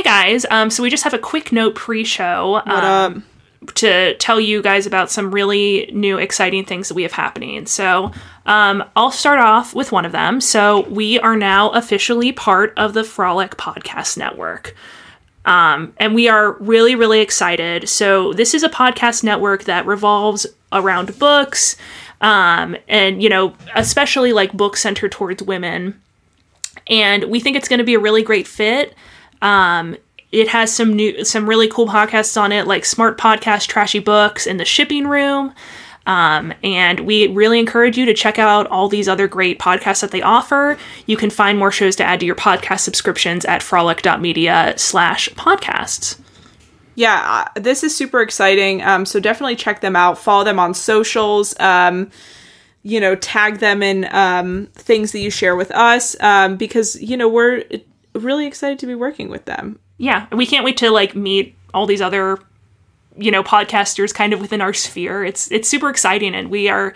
Hey guys, um, so we just have a quick note pre-show. Um, to tell you guys about some really new, exciting things that we have happening. So, um, I'll start off with one of them. So, we are now officially part of the Frolic Podcast Network. Um, and we are really, really excited. So, this is a podcast network that revolves around books, um, and, you know, especially like books centered towards women. And we think it's going to be a really great fit. Um, it has some new, some really cool podcasts on it, like Smart Podcast, Trashy Books, and The Shipping Room. Um, and we really encourage you to check out all these other great podcasts that they offer. You can find more shows to add to your podcast subscriptions at frolic.media slash podcasts. Yeah, uh, this is super exciting. Um, so definitely check them out. Follow them on socials. Um, you know, tag them in um, things that you share with us um, because you know we're really excited to be working with them. Yeah, we can't wait to like meet all these other you know podcasters kind of within our sphere. It's it's super exciting, and we are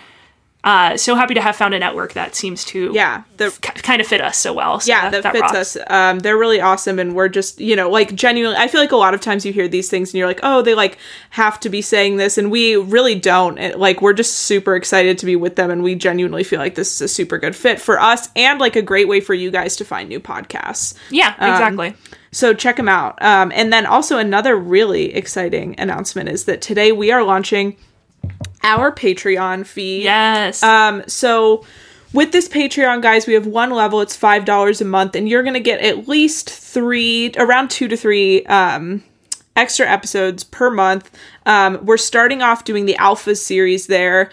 uh, so happy to have found a network that seems to Yeah, the k- kind of fit us so well. So yeah, that, fits rocks. us. Um, they're really awesome, and we're just you know like genuinely. I feel like a lot of times you hear these things and you're like, oh, they like have to be saying this, and we really don't. It- like we're just super excited to be with them, and we genuinely feel like this is a super good fit for us, and like a great way for you guys to find new podcasts. Yeah, Um, exactly. So check them out. Um, and then also another really exciting announcement is that today we are launching our Patreon feed. yes. Um, so with this Patreon, guys, we have one level. It's five dollars a month, and you're gonna get at least three, around two to three um, extra episodes per month. Um, we're starting off doing the Alpha series there.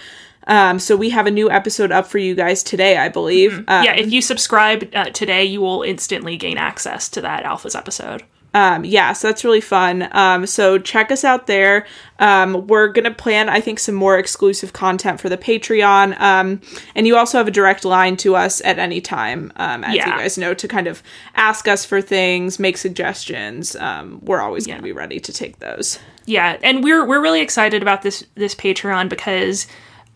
Um, so we have a new episode up for you guys today, I believe. Um, yeah, if you subscribe uh, today, you will instantly gain access to that Alphas episode. Um, yeah, so that's really fun. Um, so check us out there. Um, we're gonna plan, I think, some more exclusive content for the Patreon. Um, and you also have a direct line to us at any time, um, as Yeah. you guys know, to kind of ask us for things, make suggestions. Um, we're always Yeah. gonna be ready to take those. Yeah, and we're we're really excited about this this Patreon because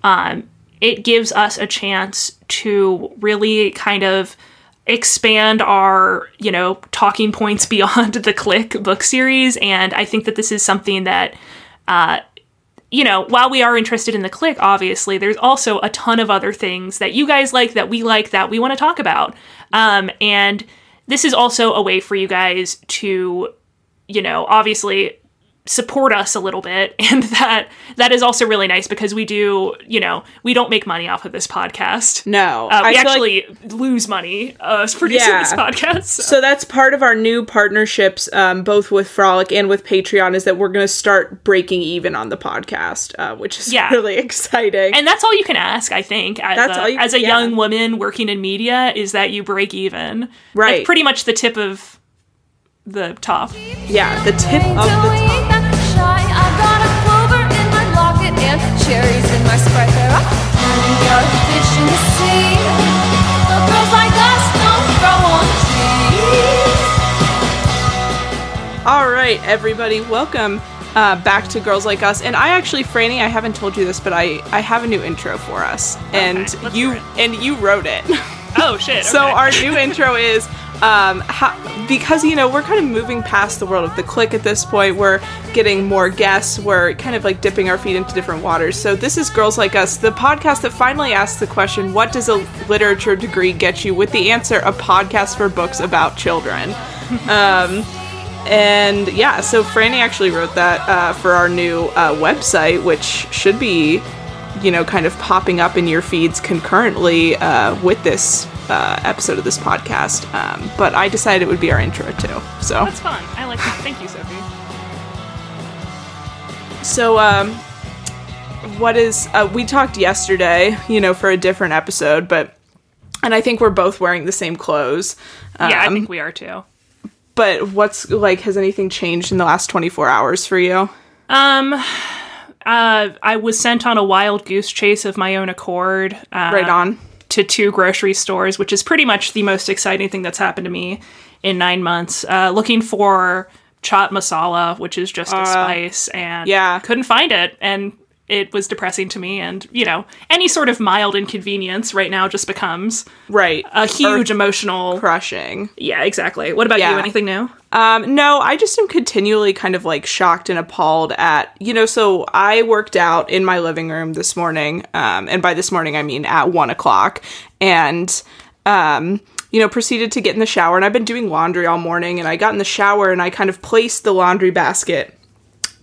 um, it gives us a chance to really kind of expand our you know talking points beyond the Clique book series. And i think that this is something that uh you know while we are interested in the Clique obviously there's also a ton of other things that you guys like that we like that we want to talk about. Um and this is also a way for you guys to you know obviously support us a little bit and that that is also really nice because we do you know we don't make money off of this podcast No, uh, we feel like- actually lose money uh, producing Yeah. this podcast so. So that's part of our new partnerships, um, both with Frolic and with Patreon, is that we're going to start breaking even on the podcast, uh, which is Yeah. really exciting. and that's all you can ask i think as That's a, all you- as a yeah. young woman working in media is that you break even Right. That's pretty much the tip of the top yeah, the tip of the top. Cherries in my sprite. There are plenty of fish in the sea. But girls like us don't grow on trees. All right, everybody, welcome uh, back to Girls Like Us. And I actually, Franny, I haven't told you this, but I I have a new intro for us, and you and you wrote it. oh shit so our new intro is um how, because you know we're kind of moving past the world of the Clique at this point. We're getting more guests. We're kind of like dipping our feet into different waters. So this is girls like us the podcast that finally asks the question what does a literature degree get you? With the answer a podcast for books about children. Um and yeah so franny actually wrote that uh, for our new uh, website which should be you know, kind of popping up in your feeds concurrently uh, with this uh, episode of this podcast. Um, but I decided it would be our intro too. So, that's fun i like that thank you sophie so um, what is? Uh, we talked yesterday, you know, for a different episode, but and I think we're both wearing the same clothes. Um, yeah i think we are too But what's like? Has anything changed in the last twenty four hours for you? Um, uh, I was sent on a wild goose chase of my own accord. Uh, Right on. To two grocery stores, which is pretty much the most exciting thing that's happened to me in nine months. Uh, looking for chaat masala, which is just a spice, and yeah. couldn't find it. And it was depressing to me. And, you know, any sort of mild inconvenience right now just becomes Right. a huge emotional. crushing. Yeah, exactly. What about you? Anything new? Um, no, I just am continually kind of like shocked and appalled at, you know, so I worked out in my living room this morning. Um, and by this morning, I mean at one o'clock. And, um, you know, proceeded to get in the shower. And I've been doing laundry all morning. And I got in the shower and I kind of placed the laundry basket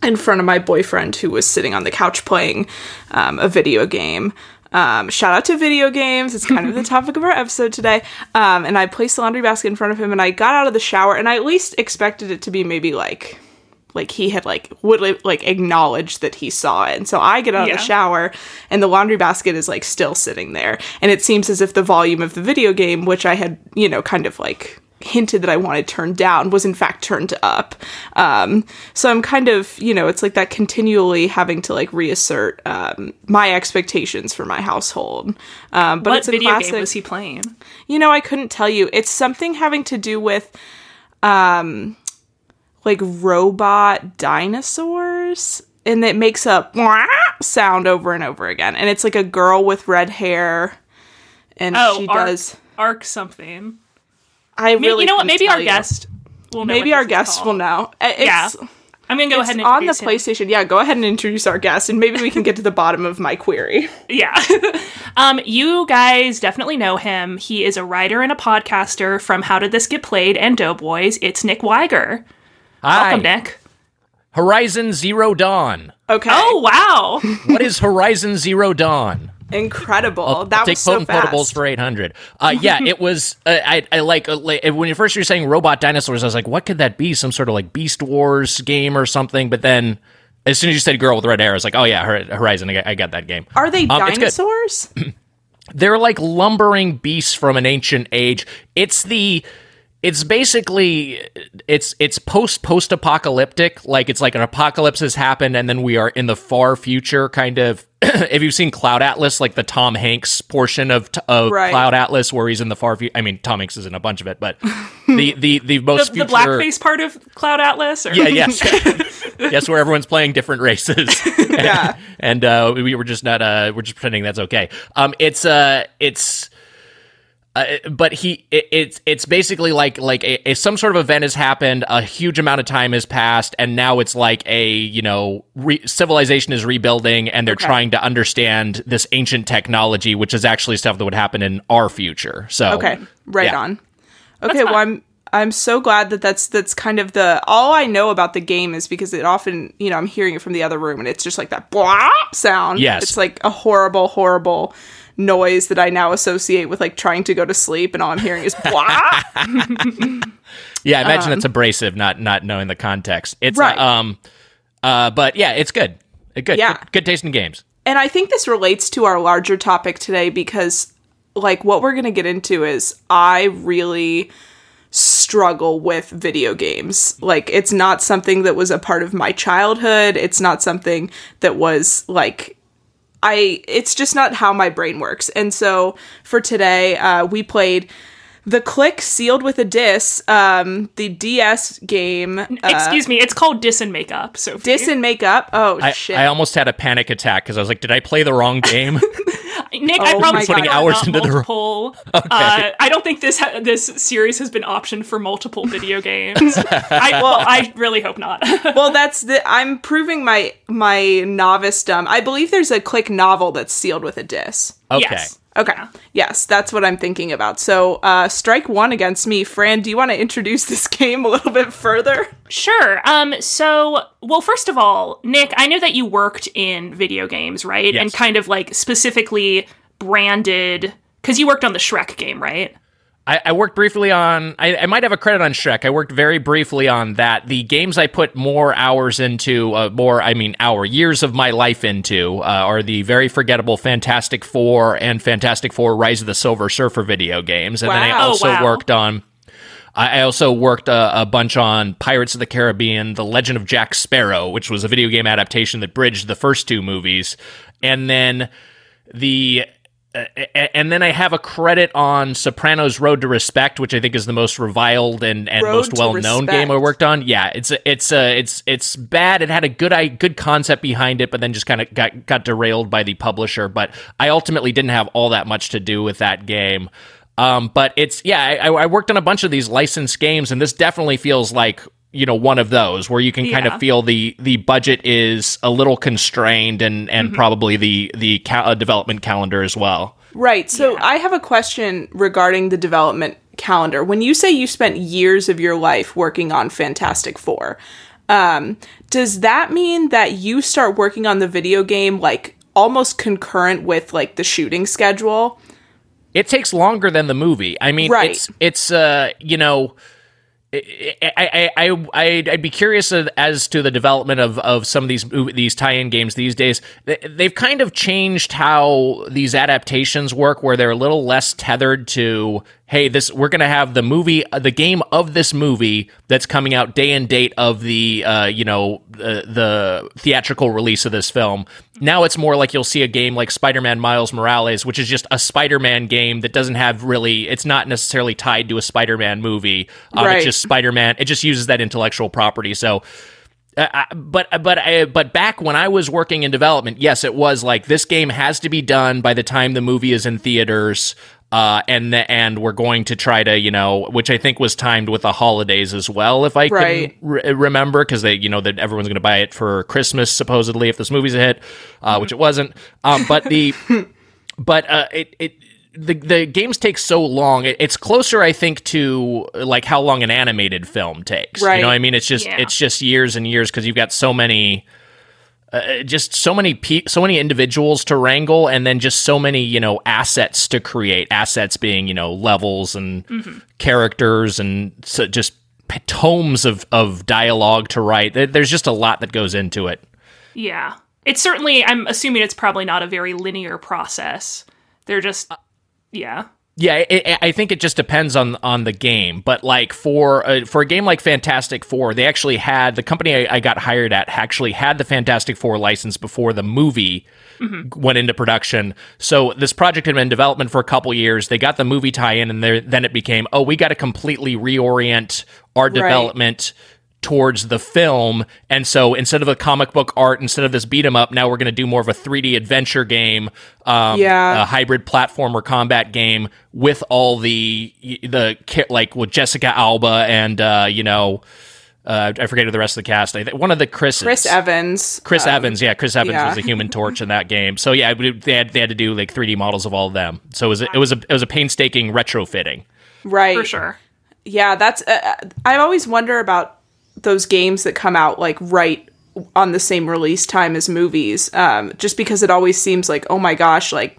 in front of my boyfriend who was sitting on the couch playing um, a video game. Um, shout out to video games. It's kind of the topic of our episode today. Um, and I placed the laundry basket in front of him and I got out of the shower and I at least expected it to be maybe like like he had like would like acknowledge that he saw it. And so I get out Yeah. of the shower and the laundry basket is like still sitting there. And it seems as if the volume of the video game, which I had, you know, kind of like hinted that I wanted turned down was in fact turned up. Um, so I'm kind of, you know, it's like that continually having to like reassert um, my expectations for my household. Um, but what it's a video classic, game was he playing? you know, I couldn't tell you. It's something having to do with um like robot dinosaurs and it makes a sound over and over again. And it's like a girl with red hair and Oh, she Ark, does Arc something. I Maybe, really you know what? Maybe our you. guest will know. Maybe what our this guest called. will know. Uh, Yeah. I'm gonna go it's ahead and on the introduce him. PlayStation. Yeah, go ahead and introduce our guest, and maybe we can get to the bottom of my query. Yeah. um, you guys definitely know him. He is a writer and a podcaster from How Did This Get Played and Doughboys. It's Nick Wiger. Hi. Welcome, Nick. Horizon Zero Dawn. Okay. Oh wow. What is Horizon Zero Dawn? Incredible! I'll that take was so potent potables for 800. Uh, yeah, it was. Uh, I, I like, uh, like when you first were saying robot dinosaurs, I was like, what could that be? Some sort of like Beast Wars game or something. But then, as soon as you said girl with red hair, I was like, oh yeah, Horizon. I got, I got that game. Are they Um, dinosaurs? they're like lumbering beasts from an ancient age. It's the it's basically it's it's post post apocalyptic like it's like an apocalypse has happened and then we are in the far future kind of if you've seen Cloud Atlas like the Tom Hanks portion of of Right. Cloud Atlas where he's in the far future I mean Tom Hanks is in a bunch of it but the the the The, most the future blackface part of Cloud Atlas? Or? yeah yes yes where everyone's playing different races yeah. and uh, we were just not uh, we're just pretending that's okay. Um, it's uh, it's. Uh, but he, it, it's it's basically like like a, a- some sort of event has happened. A huge amount of time has passed, and now it's like a you know re- civilization is rebuilding, and they're trying to understand this ancient technology, which is actually stuff that would happen in our future. So Okay, right yeah. on. Okay, well, I'm I'm so glad that that's that's kind of the all I know about the game is because it often you know I'm hearing it from the other room and it's just like that blah sound. Yes. it's like a horrible, horrible noise that I now associate with like trying to go to sleep, and all I'm hearing is blah. Yeah, I imagine that's abrasive, not not knowing the context. It's Um, Right. uh, um, uh, but yeah, it's good. Uh, Good, Yeah. good, good taste in games. And I think this relates to our larger topic today because, like, what we're going to get into is I really struggle with video games. Like, it's not something that was a part of my childhood. It's not something that was, like, I, it's just not how my brain works. And so for today, uh, we played. The Clique Sealed with a Diss, um, the DS game. Uh, Excuse me, it's called Dis and Makeup. So Diss and Makeup. Oh, I, shit. I almost had a panic attack because I was like, did I play the wrong game? Nick, I Oh probably putting God. hours hours into the- multiple. Uh, I don't think this ha- this series has been optioned for multiple video games. I, well, I really hope not. well that's the i'm proving my my novice dumb i believe there's a Clique novel that's sealed with a diss Okay. Yes. Okay yes that's what i'm thinking about so uh strike one against me fran do you want to introduce this game a little bit further Sure. Um. So, well, first of all, Nick, I know that you worked in video games, right? Yes. And kind of like specifically branded because you worked on the Shrek game, right? I, I worked briefly on. I, I might have a credit on Shrek. I worked very briefly on that. The games I put more hours into, uh, more I mean, hour years of my life into, uh, are the very forgettable Fantastic Four and Fantastic Four: Rise of the Silver Surfer video games, and then I also wow. worked on. I also worked a, a bunch on Pirates of the Caribbean: The Legend of Jack Sparrow, which was a video game adaptation that bridged the first two movies, and then the and then I have a credit on Sopranos Road to Respect, which I think is the most reviled and, and Road most well known game I worked on. Yeah, it's it's uh, it's it's bad. It had a good I good concept behind it, but then just kind of got got derailed by the publisher. But I ultimately didn't have all that much to do with that game. Um, but it's yeah, I, I worked on a bunch of these licensed games, and this definitely feels like you know one of those where you can kind Yeah. of feel the the budget is a little constrained and and Mm-hmm. probably the the ca- uh, development calendar as well. Right. So I have a question regarding the development calendar. When you say you spent years of your life working on Fantastic Four, um, does that mean that you start working on the video game like almost concurrent with like the shooting schedule? It takes longer than the movie. I mean, Right. it's it's uh you know. I, I, I, I'd be curious as- to the development of, of some of these these tie-in games these days. They- They've kind of changed how these adaptations work, where they're a little less tethered to, hey, this we're going to have the movie, the game of this movie that's coming out day and date of the, uh, you know, the, the theatrical release of this film. Now it's more like you'll see a game like Spider-Man Miles Morales, which is just a Spider-Man game that doesn't have really, it's not necessarily tied to a Spider-Man movie. Um, Right. It's just Spider-Man. It just uses that intellectual property. So, uh, but but I, but back when I was working in development, yes, it was like this game has to be done by the time the movie is in theaters. Uh, and the, and we're going to try to you know, which I think was timed with the holidays as well, if I Right. can re- remember, because they you know that everyone's going to buy it for Christmas supposedly if this movie's a hit, uh, which it wasn't. Um, but the but uh, it it the the games take so long. It's closer, I think, to like how long an animated film takes. You know, what I mean, it's just Yeah. it's just years and years because you've got so many. Uh, just so many pe- so many individuals to wrangle and then just so many you know assets to create assets being you know levels and characters and so just tomes of of dialogue to write there's just a lot that goes into it Yeah. It's certainly, I'm assuming it's probably not a very linear process. They're just, yeah. Yeah, it, it- I think it just depends on on the game. But like for uh, for a game like Fantastic Four, they actually had the company I, I got hired at actually had the Fantastic Four license before the movie went into production. So this project had been in development for a couple years. They got the movie tie-in, and there, then it became, oh, we got to completely reorient our development towards the film. And so instead of a comic book art, instead of this beat 'em up, now we're going to do more of a 3D adventure game, um, Yeah. a hybrid platformer combat game with all the the ki- like with Jessica Alba and uh, you know. Uh, I forget the rest of the cast. I think one of the Chris's. Chris Evans. Chris um, Evans, yeah, Chris Evans yeah. was the Human Torch in that game. So yeah, they had they had to do like 3D models of all of them. So it was a, it was a it was a painstaking retrofitting. Right. For sure. Yeah, that's. Uh, I always wonder about those games that come out like right on the same release time as movies, um, just because it always seems like, oh my gosh, like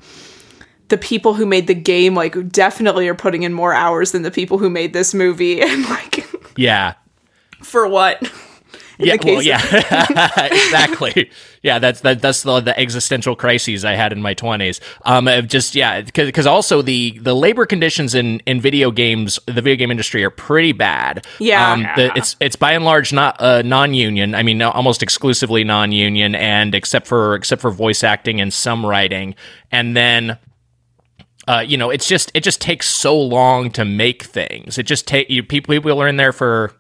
the people who made the game like definitely are putting in more hours than the people who made this movie, and like Yeah, for what? Yeah, well, of- yeah, exactly. Yeah, that's that, that's the, the existential crises I had in my twenties. Um, just yeah, because also the the labor conditions in in video games, the video game industry are pretty bad. Yeah. um, the, it's it's by and large not uh, non-union. I mean, almost exclusively non-union, and except for except for voice acting and some writing, and then uh, you know, it's just it just takes so long to make things. It just take you people people are in there for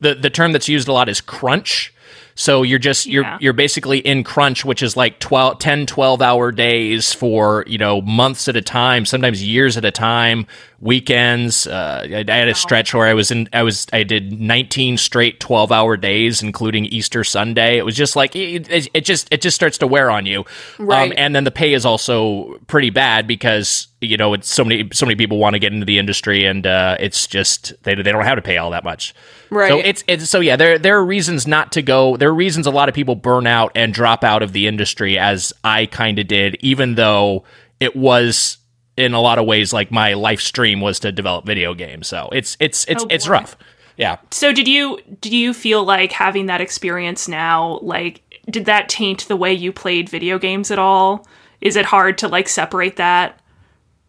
the the term that's used a lot is crunch. So you're just you're Yeah. you're basically in crunch, which is like 12, 10, 12 hour days for you know months at a time, sometimes years at a time, weekends. Uh, I, I had a stretch where I was in I was I did 19 straight 12 hour days, including Easter Sunday. It was just like it, it, it just it just starts to wear on you, Right. Um, and then the pay is also pretty bad because you know it's so many so many people want to get into the industry and uh, it's just they, they don't have to pay all that much Right. so it's it's so yeah there there are reasons not to go there are reasons a lot of people burn out and drop out of the industry as I kind of did even though it was in a lot of ways like my life stream was to develop video games so it's it's it's Oh, it's boy. rough yeah So did you do you feel like having that experience now like did that taint the way you played video games at all? Is it hard to like separate that?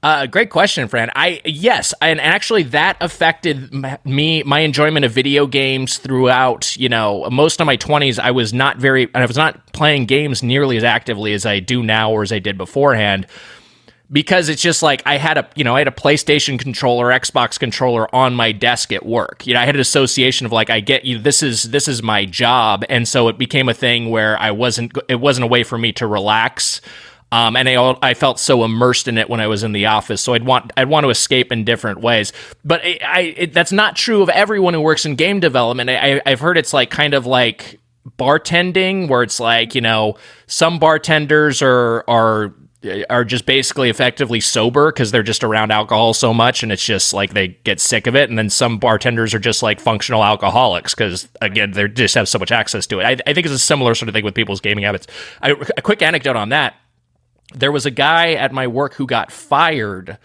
Uh, great question, Fran. I yes, and actually that affected m- me, my enjoyment of video games throughout. You know, most of my twenties, I was not very, and I was not playing games nearly as actively as I do now or as I did beforehand. Because it's just like I had a you know I had a PlayStation controller, Xbox controller on my desk at work. You know, I had an association of like I get you this is this is my job, and so it became a thing where I wasn't it wasn't a way for me to relax. Um, and I, I felt so immersed in it when I was in the office, so I'd want I'd want to escape in different ways. But I, I it, that's not true of everyone who works in game development. I, I've heard it's like kind of like bartending, where it's like you know some bartenders are are Uh, are just basically effectively sober because they're just around alcohol so much and it's just like they get sick of it. And then some bartenders are just like functional alcoholics because again they just have so much access to it. I, I think it's a similar sort of thing with people's gaming habits. I, a quick anecdote on that. There was a guy at my work who got fired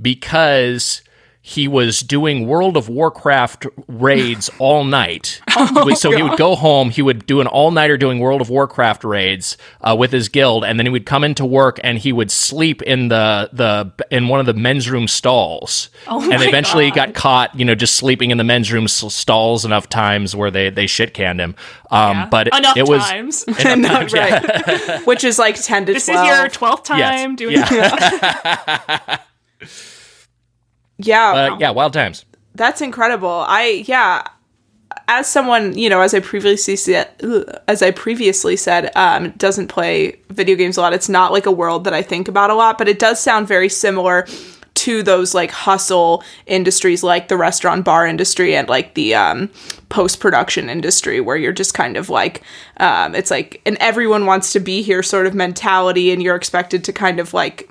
because he was doing World of Warcraft raids all night. He would- so he would go home, he would do an all nighter doing World of Warcraft raids uh, with his guild, and then he would come into work and he would sleep in the the in one of the men's room stalls. Oh and eventually God. got caught, you know, just sleeping in the men's room stalls enough times where they they shit canned him. Um, Yeah. But enough it was times. Not right. Which is like 10 to this 12. is your twelfth time Yes. doing Yeah. Yeah. yeah, wild times. That's incredible. I yeah, as someone you know, as I previously said, as I previously said, um, doesn't play video games a lot. It's not like a world that I think about a lot, but it does sound very similar to those like hustle industries, like the restaurant bar industry and like the um, post production industry, where you're just kind of like, um, it's like an everyone wants to be here sort of mentality, and you're expected to kind of like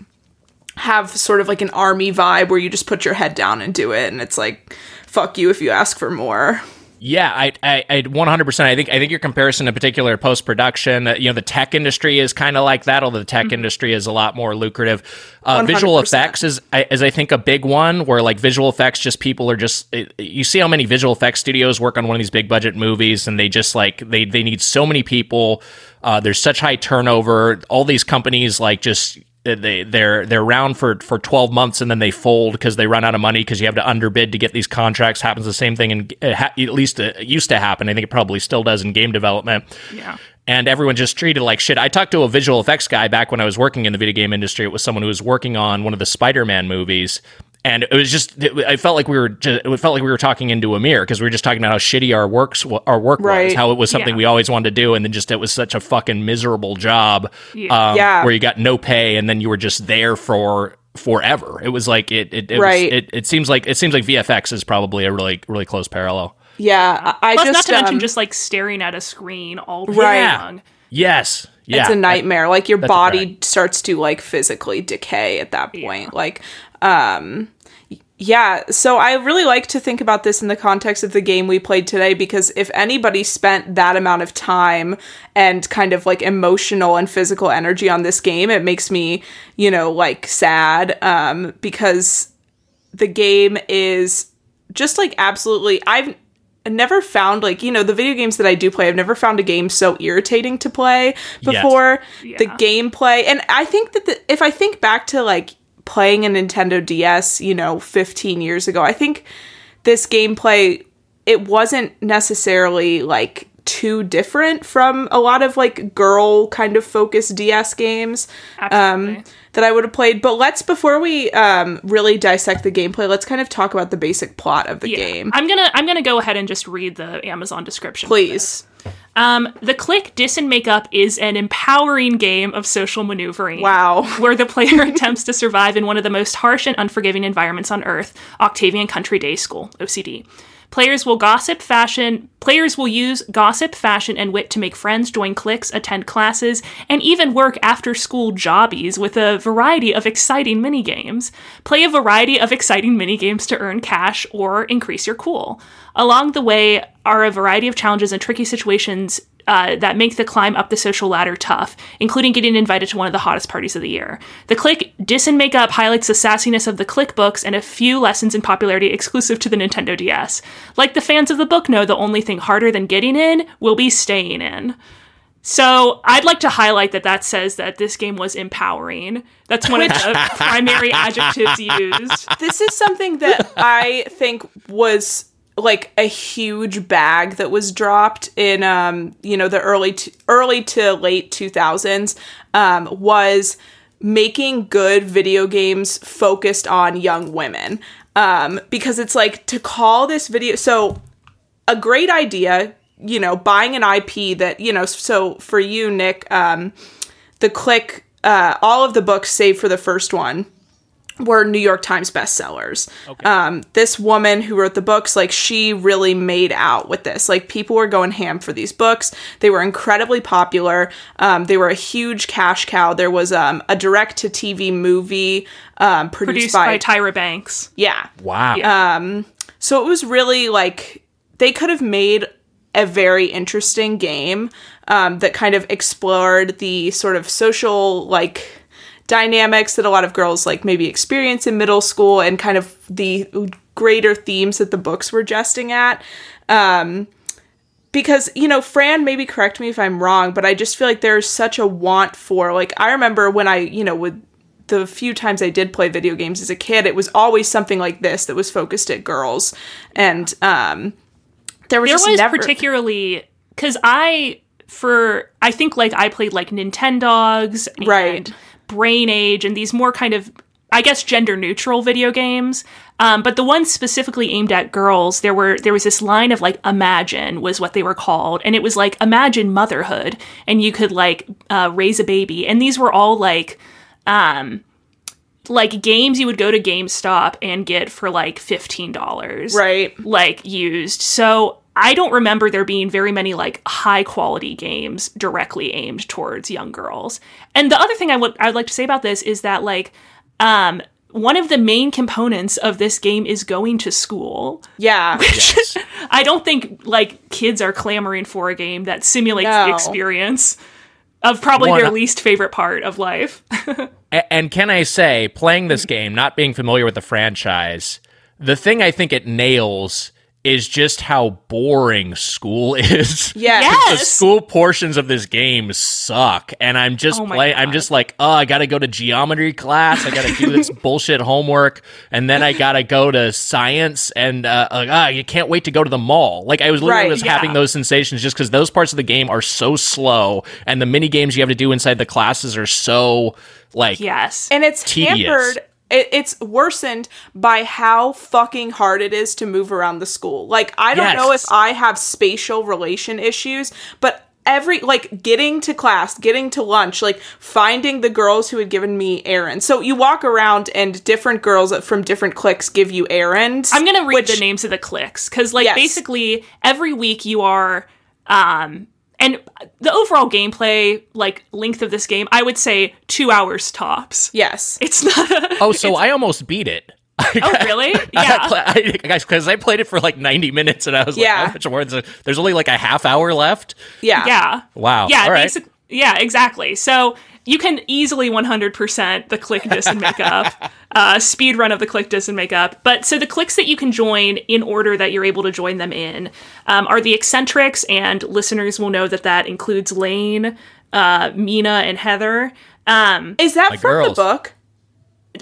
have sort of like an army vibe where you just put your head down and do it and it's like fuck you if you ask for more Yeah, I, I, I 100%. I think, I think your comparison in particular, post production, uh, you know, the tech industry is kind of like that, although the tech industry is a lot more lucrative. Uh, visual effects is, I- is, I think, a big one where like visual effects, just people are just, it- you see how many visual effects studios work on one of these big budget movies and they just like, they, they need so many people. Uh, there's such high turnover. All these companies like just, Uh, they they're they're around for for 12 months and then they fold because they run out of money because you have to underbid to get these contracts. Happens the same thing uh, and at least it used to happen. I think it probably still does in game development. Yeah. and everyone just treated like shit. I talked to a visual effects guy back when i was working in the video game industry. It was someone who was working on one of the spider-man movies and it was just it, I felt like we were just, it felt like we were talking into a mirror because we were just talking about how shitty our works our work was how it was something Yeah. we always wanted to do and then just it was such a fucking miserable job Yeah. um, Yeah. where you got no pay and then you were just there for forever. It was like it it, it Right. was, it, it seems like it seems like VFX is probably a really really close parallel. yeah i, I Plus, just not to mention um, just like staring at a screen all day Right. long. Yes. Yeah. it's a nightmare like your body starts to like physically decay at that point like um yeah so i really like to think about this in the context of the game we played today because if anybody spent that amount of time and kind of like emotional and physical energy on this game it makes me you know like sad um because the game is just like absolutely I've never found like you know the video games that I do play I've never found a game so irritating to play before the Yeah. gameplay and I think that the, if I think back to like playing a Nintendo DS you know 15 years ago. I think this gameplay it wasn't necessarily like too different from a lot of like girl kind of focused DS games um, that I would have played. But let's before we um, really dissect the gameplay, let's kind of talk about the basic plot of the Yeah. game. I'm gonna I'm gonna go ahead and just read the Amazon description. Please. Um, the Clique Dis and Makeup is an empowering game of social maneuvering. Wow. Where the player attempts to survive in one of the most harsh and unforgiving environments on Earth, Octavian Country Day School, OCD. Players will gossip fashion players will use gossip, fashion, and wit to make friends, join cliques, attend classes, and even work after school jobbies with a variety of exciting minigames. Play a variety of exciting minigames to earn cash or increase your cool. Along the way are a variety of challenges and tricky situations uh, that make the climb up the social ladder tough, including getting invited to one of the hottest parties of the year. The Clique Dis and Makeup highlights the sassiness of the Clique books and a few lessons in popularity exclusive to the Nintendo DS. Like the fans of the book know, the only thing harder than getting in will be staying in. So I'd like to highlight that that says that this game was empowering. That's one of the primary adjectives used. This is something that I think was like a huge bag that was dropped in um you know the early to, early to late 2000s um was making good video games focused on young women. Um, because it's like to call this video so a great idea, you know, buying an IP that, you know, so for you, Nick, um, the click, uh, all of the books, save for the first one, were New York Times bestsellers. Um, this woman who wrote the books, like, she really made out with this. Like, people were going ham for these books. They were incredibly popular. Um, they were a huge cash cow. There was um, a direct to TV movie um, produced, Produced by, Tyra Banks. yeah. Wow. Yeah. So it was really like they could have made a very interesting game um, that kind of explored the sort of social like dynamics that a lot of girls like maybe experience in middle school and kind of the greater themes that the books were jesting at. Um, because you know fran maybe correct me if i'm wrong but i just feel like there's such a want for like i remember when i you know would the few times i did play video games as a kid it was always something like this that was focused at girls and um there was there just was never particularly because I for I think like I played like Nintendogs, and Right. Brain Age, and these more kind of I guess gender neutral video games. Um, but the ones specifically aimed at girls, there were there was this line of like Imagine was what they were called, and it was like Imagine motherhood, and you could like uh, raise a baby, and these were all like um like games you would go to GameStop and get for like fifteen dollars right like used. So I don't remember there being very many like high quality games directly aimed towards young girls. And the other thing I would I'd like to say about this is that like um one of the main components of this game is going to school. yeah Yes. I don't think like kids are clamoring for a game that simulates the experience of probably One- their least favorite part of life. And can I say, playing this game, not being familiar with the franchise, the thing I think it nails is just how boring school is. yeah the school portions of this game suck and i'm just Oh my play i'm just like oh i gotta go to geometry class i gotta do this bullshit homework and then i gotta go to science and uh, like, ah you can't wait to go to the mall like i was literally Right, was yeah. having those sensations just because those parts of the game are so slow and the mini games you have to do inside the classes are so like yes. and it's Tedious. hampered it, it's worsened by how fucking hard it is to move around the school like i don't Yes. know if i have spatial relation issues but every like getting to class getting to lunch like finding the girls who had given me errands so you walk around and different girls from different cliques give you errands I'm gonna read which- the names of the cliques because, like, Yes. basically every week you are, um, and the overall gameplay, like length of this game, I would say two hours tops. yes It's not. oh so i almost beat it oh, really? Yeah. guys, because I played it for like 90 minutes and I was Yeah. like, how much more? There's only like a half hour left. yeah yeah. Wow. Yeah. All right. Basic, yeah. Exactly. So you can easily 100% the Clique diss and make up, uh, speed run of the Clique diss and make up. But so the cliques that you can join in order that you're able to join them in um, are the eccentrics, and listeners will know that that includes Layne, uh, Meena, and Heather. Um, is that My from girls. the book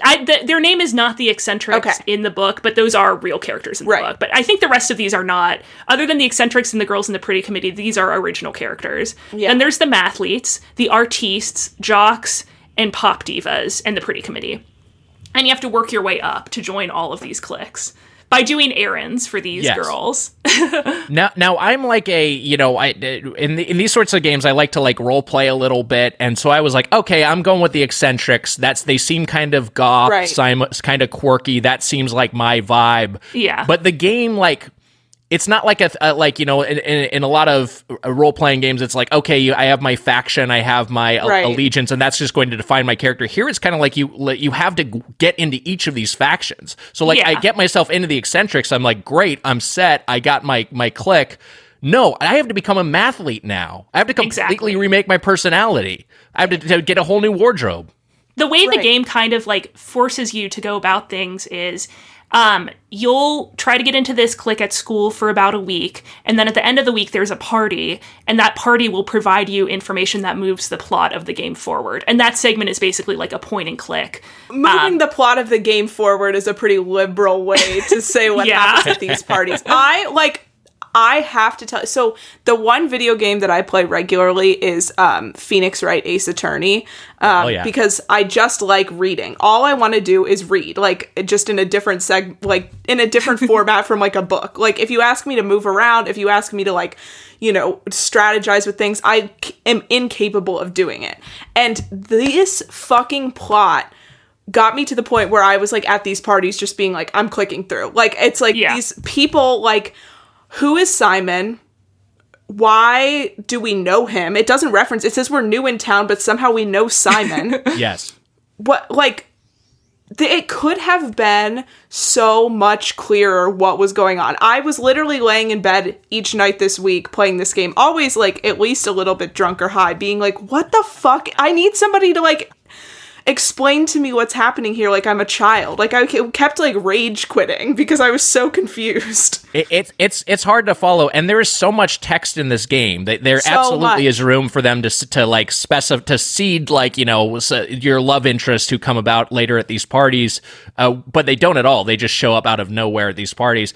I, th- their name is not the eccentrics Okay. in the book, but those are real characters in the Right. book. But I think the rest of these are not. Other than the eccentrics and the girls in the pretty committee, these are original characters. Yeah. Then there's the mathletes, the artistes, jocks, and pop divas, and the pretty committee. And you have to work your way up to join all of these cliques by doing errands for these Yes. girls. Now, now I'm like a, you know, I in the, in these sorts of games, I like to like role play a little bit, and so I was like, okay, I'm going with the eccentrics. That's they seem kind of goth, Right. kind of quirky. That seems like my vibe. Yeah. But the game, like, it's not like a, a like you know, in, in, in a lot of uh, role playing games, it's like okay, you, I have my faction, I have my Right. allegiance, and that's just going to define my character. Here, it's kind of like you you have to get into each of these factions. So like, I get myself into the eccentrics. I'm like, great, I'm set. I got my my clique. No, I have to become a mathlete now. I have to completely Exactly. remake my personality. I have to, to get a whole new wardrobe. the way the game kind of like forces you to go about things is um, you'll try to get into this clique at school for about a week, and then at the end of the week, there's a party, and that party will provide you information that moves the plot of the game forward. And that segment is basically like a point and click. moving Um, the plot of the game forward is a pretty liberal way to say what Yeah. happens at these parties. I like I have to tell. So the one video game that I play regularly is um, Phoenix Wright Ace Attorney, um, Oh, yeah. because I just like reading. All I want to do is read, like just in a different seg, like in a different format from like a book. Like if you ask me to move around, if you ask me to like, you know, strategize with things, I c- am incapable of doing it. And this fucking plot got me to the point where I was like at these parties just being like, I'm clicking through. Like it's like Yeah. these people like who is Simon? Why do we know him? It doesn't reference. It says we're new in town, but somehow we know Simon. Yes. what like th- it could have been so much clearer what was going on. I was literally laying in bed each night this week playing this game, always like at least a little bit drunk or high, being like, "What the fuck? I need somebody to like explain to me what's happening here like I'm a child." Like I kept like rage quitting because I was so confused. It, it's it's it's hard to follow, and there is so much text in this game that there So absolutely much. is room for them to to like specify to seed like you know your love interest who come about later at these parties, uh, but they don't at all. They just show up out of nowhere at these parties.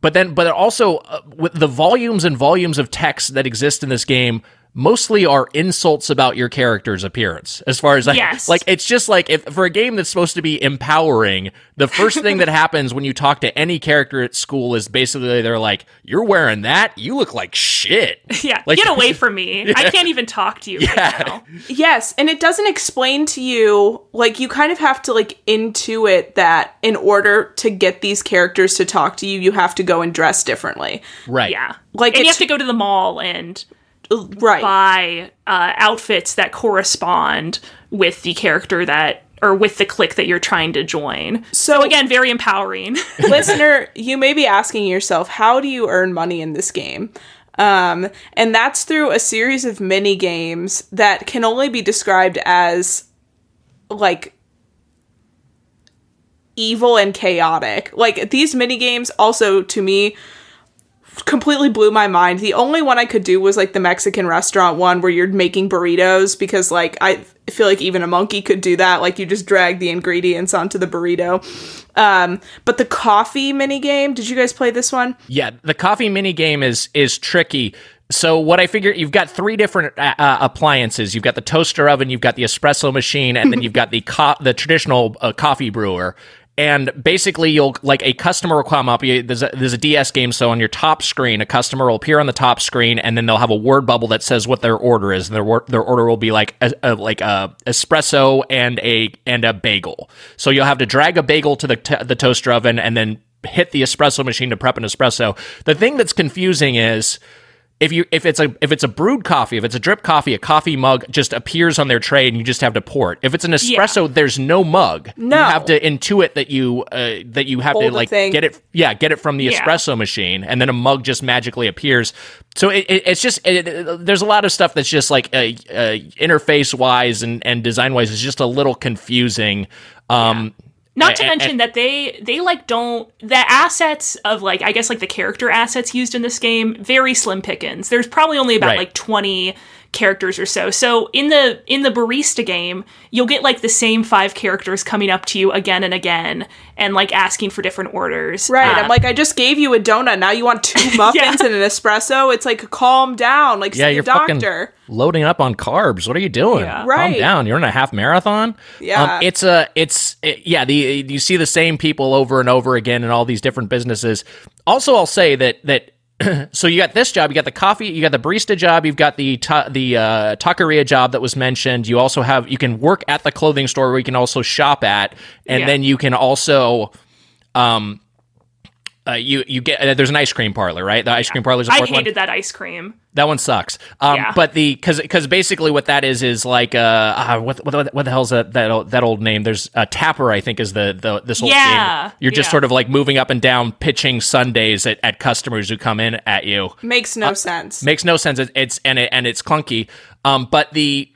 But then, but also uh, with the volumes and volumes of text that exist in this game. Mostly are insults about your character's appearance. As far as like, Yes. like it's just like if for a game that's supposed to be empowering, the first thing that happens when you talk to any character at school is basically they're like, "You're wearing that. You look like shit." Yeah, Like- get away from me. I can't even talk to you right now. Yes, and it doesn't explain to you like you kind of have to like intuit that in order to get these characters to talk to you, you have to go and dress differently. Right. Yeah. Like, and you have to go to the mall and Right. buy uh, outfits that correspond with the character that or with the clique that you're trying to join. So- again, very empowering. Listener, you may be asking yourself, how do you earn money in this game? Um, and that's through a series of mini games that can only be described as like evil and chaotic. Like these mini games also to me completely blew my mind. The only one I could do was like the Mexican restaurant one where you're making burritos because like I feel like even a monkey could do that. Like you just drag the ingredients onto the burrito. Um, but the coffee mini game, did you guys play this one? Yeah, the coffee mini game is is tricky. So what I figure you've got three different uh, uh, appliances. You've got the toaster oven, you've got the espresso machine, and then you've got the co- the traditional uh, coffee brewer. And basically, you'll like a customer will come up. There's a, there's a DS game, so on your top screen, a customer will appear on the top screen, and then they'll have a word bubble that says what their order is. And their their order will be like a, a, like a espresso and a and a bagel. So you'll have to drag a bagel to the t- the toaster oven, and then hit the espresso machine to prep an espresso. The thing that's confusing is if you if it's a if it's a brewed coffee, if it's a drip coffee, a coffee mug just appears on their tray and you just have to pour it. If it's an espresso, there's no mug. No. you have to intuit that you uh, that you have Pull to like get it. Yeah, get it from the Yeah. espresso machine, and then a mug just magically appears. So it, it, it's just it, there's a lot of stuff that's just like uh, uh, interface wise and and design wise is just a little confusing. Um, Not to mention that they they like don't the assets of like I guess like the character assets used in this game very slim pickings. There's probably only about Right. like 20 characters or so. So in the in the barista game, you'll get like the same five characters coming up to you again and again and like asking for different orders. Right. Uh, I'm like, I just gave you a donut. Now you want two muffins and an espresso. It's like, calm down. Like, Yeah, see you're a doctor. fucking loading up on carbs. What are you doing? Yeah. Calm down. You're in a half marathon. Yeah. um, it's a, it's it- yeah. The you see the same people over and over again in all these different businesses. Also, I'll say that that. So you got this job, you got the coffee, you got the barista job, you've got the ta- the uh, taqueria job that was mentioned. You also have you can work at the clothing store where you can also shop at, and Yeah. then you can also, um, uh, you you get uh, there's an ice cream parlor, right? The ice cream parlor's I fourth one. hated that ice cream. That one sucks. Um, Yeah. But the because because basically what that is is like uh ah, what what what the hell's that that old, that old name? There's a tapper I think is the the this old Yeah, game. You're just yeah. sort of like moving up and down, pitching sundaes at, at customers who come in at you. Makes no sense. Makes no sense. It's, it's and it and it's clunky. Um, but the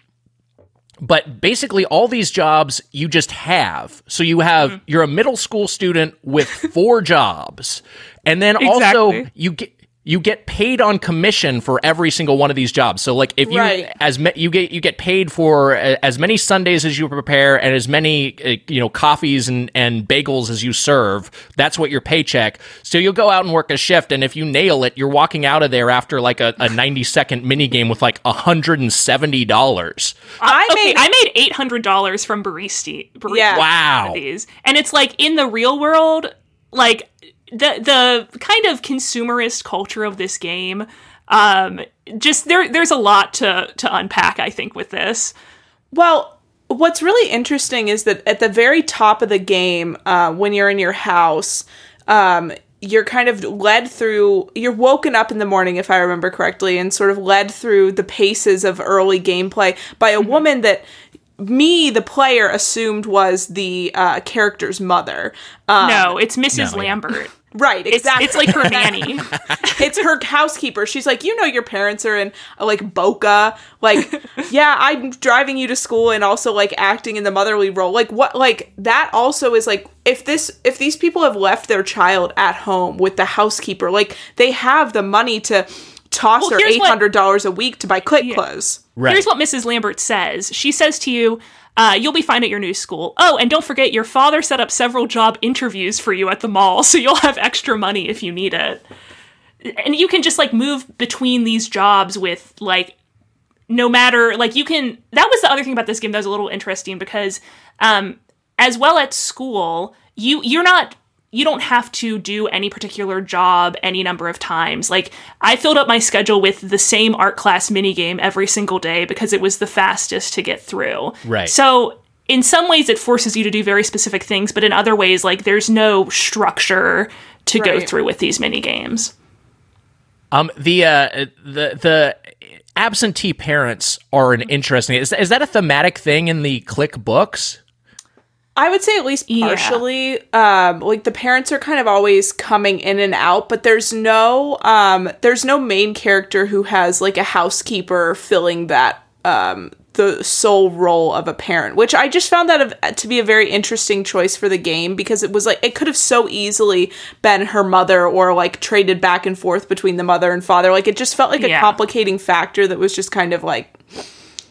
but basically all these jobs you just have. So you have Mm-hmm. you're a middle school student with four jobs, and then also you get you get paid on commission for every single one of these jobs. So like if you Right. as me, you get you get paid for uh, as many sundaes as you prepare and as many uh, you know coffees and and bagels as you serve. That's what your paycheck. So you'll go out and work a shift, and if you nail it, you're walking out of there after like a, a 90 second mini game with like hundred and seventy dollars. I okay, made I made eight hundred dollars from barista. barista Yeah. Wow. these, and it's like in the real world, like the the kind of consumerist culture of this game. Um, just there, there's a lot to to unpack. I think with this. Well, what's really interesting is that at the very top of the game, uh, when you're in your house, um, you're kind of led through, you're woken up in the morning, if I remember correctly, and sort of led through the paces of early gameplay by a woman that me, the player, assumed was the uh, character's mother. Um, no, it's Mrs. no, yeah. Lambert. Right, exactly. it's like her nanny. it's her housekeeper. She's like, you know, your parents are in uh, like Boca. Like, yeah, I'm driving you to school and also like acting in the motherly role. Like, what? Like that also is like if this if these people have left their child at home with the housekeeper, like they have the money to toss Well, her here's eight what- hundred dollars a week to buy click clothes. Right. Here's what Mrs. Lambert says. She says to you, uh, you'll be fine at your new school. Oh, and don't forget, your father set up several job interviews for you at the mall, so you'll have extra money if you need it. And you can just like move between these jobs with like no matter like you can that was the other thing about this game that was a little interesting because um as well at school you you're not you don't have to do any particular job any number of times like i filled up my schedule with the same art class mini game every single day because it was the fastest to get through Right. so in some ways it forces you to do very specific things but in other ways like there's no structure to go through with these mini games Um, the uh, the the absentee parents are an interesting. Is, is that a thematic thing in the Clique books? I would say at least Yeah. partially. Um, like the parents are kind of always coming in and out, but there's no um, there's no main character who has like a housekeeper filling that um, the sole role of a parent, which I just found that of, to be a very interesting choice for the game because it was like it could have so easily been her mother or like traded back and forth between the mother and father. Like it just felt like a Yeah. complicating factor that was just kind of like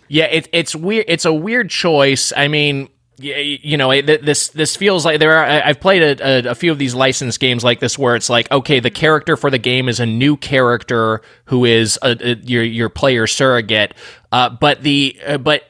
Yeah, it, it's weird. It's a weird choice. I mean, y- y- you know, this this feels like there are. I've played a, a, a few of these licensed games like this, where it's like, okay, the character for the game is a new character who is a, a, your your player surrogate, uh, but the uh, but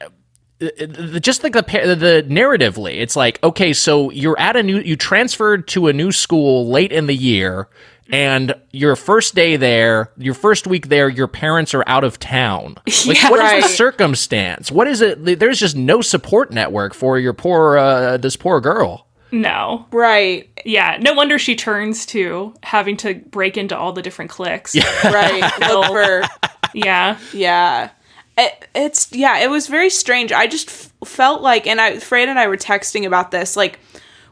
just like the the narratively, it's like okay, so you're at a new, you transferred to a new school late in the year, and your first day there, your first week there, your parents are out of town. Like, Yeah, what is right. the circumstance? What is it? There's just no support network for your poor uh, this poor girl. no right, Yeah, no wonder she turns to having to break into all the different cliques. Yeah. right. Look for yeah. Yeah. It, it's yeah, it was very strange. I just f- felt like and I Fred and I were texting about this like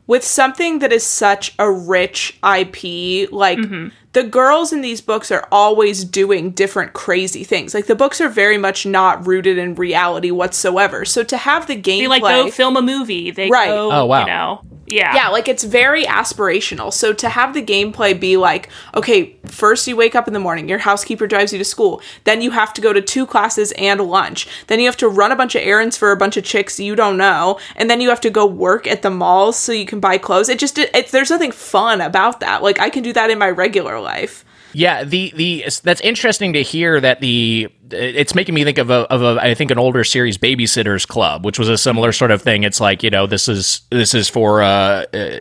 with something that is such a rich IP, like mm-hmm. the girls in these books are always doing different crazy things. Like the books are very much not rooted in reality whatsoever. So to have the gameplay They like go film a movie. They Right. go, Oh, wow. you know, yeah. yeah, like it's very aspirational. So to have the gameplay be like, okay, first you wake up in the morning, your housekeeper drives you to school, then you have to go to two classes and lunch, then you have to run a bunch of errands for a bunch of chicks you don't know, and then you have to go work at the malls so you can buy clothes. It just it, there's nothing fun about that. Like I can do that in my regular life. Yeah, the the that's interesting to hear that the it's making me think of a of a I think an older series Babysitters Club, which was a similar sort of thing. It's like you know this is this is for uh, uh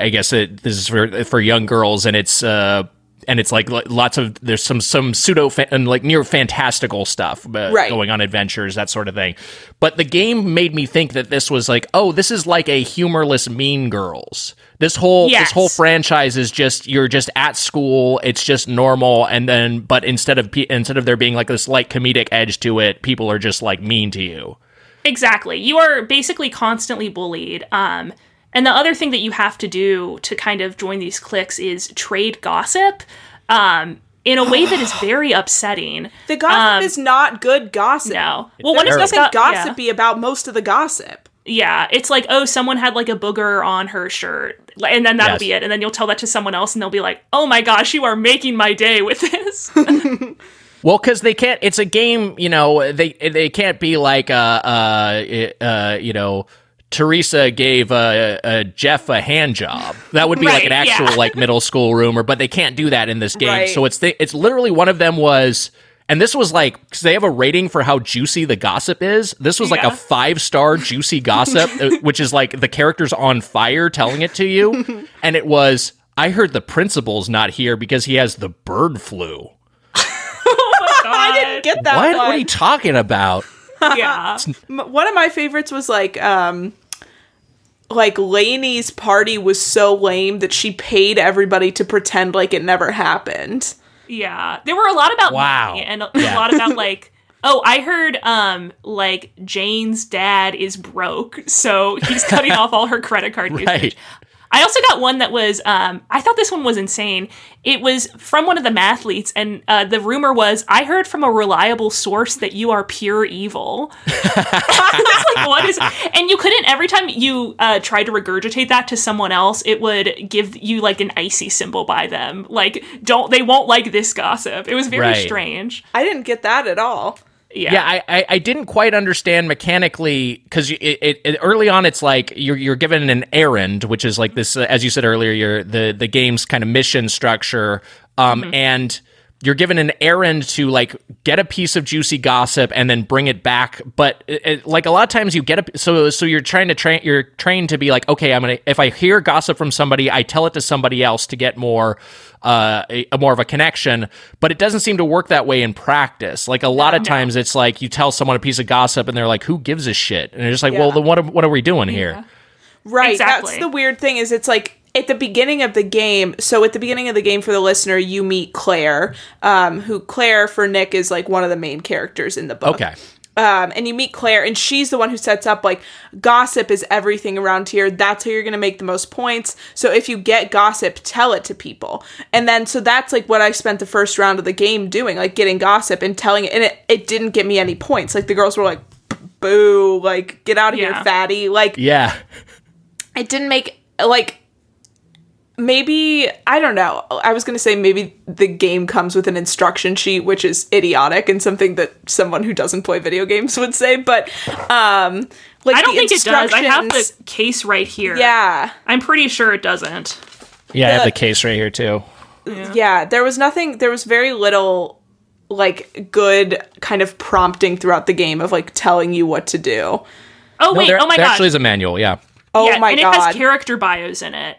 I guess it, this is for for young girls, and it's uh and it's like lots of there's some some pseudo fa- and like near fantastical stuff uh, Right. going on adventures that sort of thing. But the game made me think that this was like oh this is like a humorless Mean Girls. This whole Yes. this whole franchise is just you're just at school it's just normal and then but instead of instead of there being like this light comedic edge to it people are just like mean to you Exactly. You are basically constantly bullied. Um, and the other thing that you have to do to kind of join these cliques is trade gossip um, in a way that is very upsetting. The gossip Um, is not good gossip. No. Well, one There's of those nothing go- yeah. gossipy about most of the gossip. Yeah, it's like, oh, someone had like a booger on her shirt, and then that'll Yes. be it. And then you'll tell that to someone else, and they'll be like, oh my gosh, you are making my day with this. Well, because they can't. It's a game. You know, they they can't be like uh uh uh you know. Teresa gave uh, uh, Jeff a hand job. That would be like an actual yeah. like middle school rumor, but they can't do that in this game. Right. So it's the, it's literally one of them was, and this was like because they have a rating for how juicy the gossip is. This was like Yeah. a five star juicy gossip, uh, which is like the characters on fire telling it to you, and it was. I heard the principal's not here because he has the bird flu. I didn't get that what? one. What are you talking about? Yeah. One of my favorites was like um like Lainey's party was so lame that she paid everybody to pretend like it never happened. Yeah. There were a lot about Wow. money and a, Yeah. a lot about like oh, I heard um like Jane's dad is broke, so he's cutting off all her credit card usage. Right. I also got one that was um I thought this one was insane. It was from one of the mathletes and uh, the rumor was I heard from a reliable source that you are pure evil. I was like, what is and you couldn't every time you uh, tried to regurgitate that to someone else, it would give you like an icy symbol by them. Like, don't they won't like this gossip. It was very Right. strange. I didn't get that at all. Yeah. Yeah, I, I, I didn't quite understand mechanically because it, it, it early on it's like you're you're given an errand, which is like this, uh, as you said earlier, your the the game's kind of mission structure, um, and you're given an errand to like get a piece of juicy gossip and then bring it back. But it, it- like a lot of times you get a so so you're trying to train you're trained to be like okay I'm gonna if I hear gossip from somebody I tell it to somebody else to get more uh a, a more of a connection. But it doesn't seem to work that way in practice. Like a lot of times it's like you tell someone a piece of gossip and they're like who gives a shit and they're just like well Yeah. then what are- what are we doing here? Right. Exactly. That's the weird thing is it's like at the beginning of the game. So at the beginning of the game for the listener, you meet Claire, um, who Claire for Nick is like one of the main characters in the book. Okay. Um, and you meet Claire, and she's the one who sets up like gossip is everything around here. That's how you're going to make the most points. So if you get gossip, tell it to people. And then, so that's like what I spent the first round of the game doing, like getting gossip and telling it. And it, it didn't get me any points. Like the girls were like, boo, like get out of Yeah. here, fatty. Like Yeah. it didn't make like maybe I don't know. I was gonna say maybe the game comes with an instruction sheet, which is idiotic and something that someone who doesn't play video games would say. But um, like I don't the think it does. I have the case right here. Yeah, I'm pretty sure it doesn't. Yeah, I have The- the case right here too. yeah. There was nothing. There was very little like good kind of prompting throughout the game of like telling you what to do. Oh No, wait, there, oh my there gosh. actually is a manual. Yeah. Oh yeah, my and god! it has character bios in it.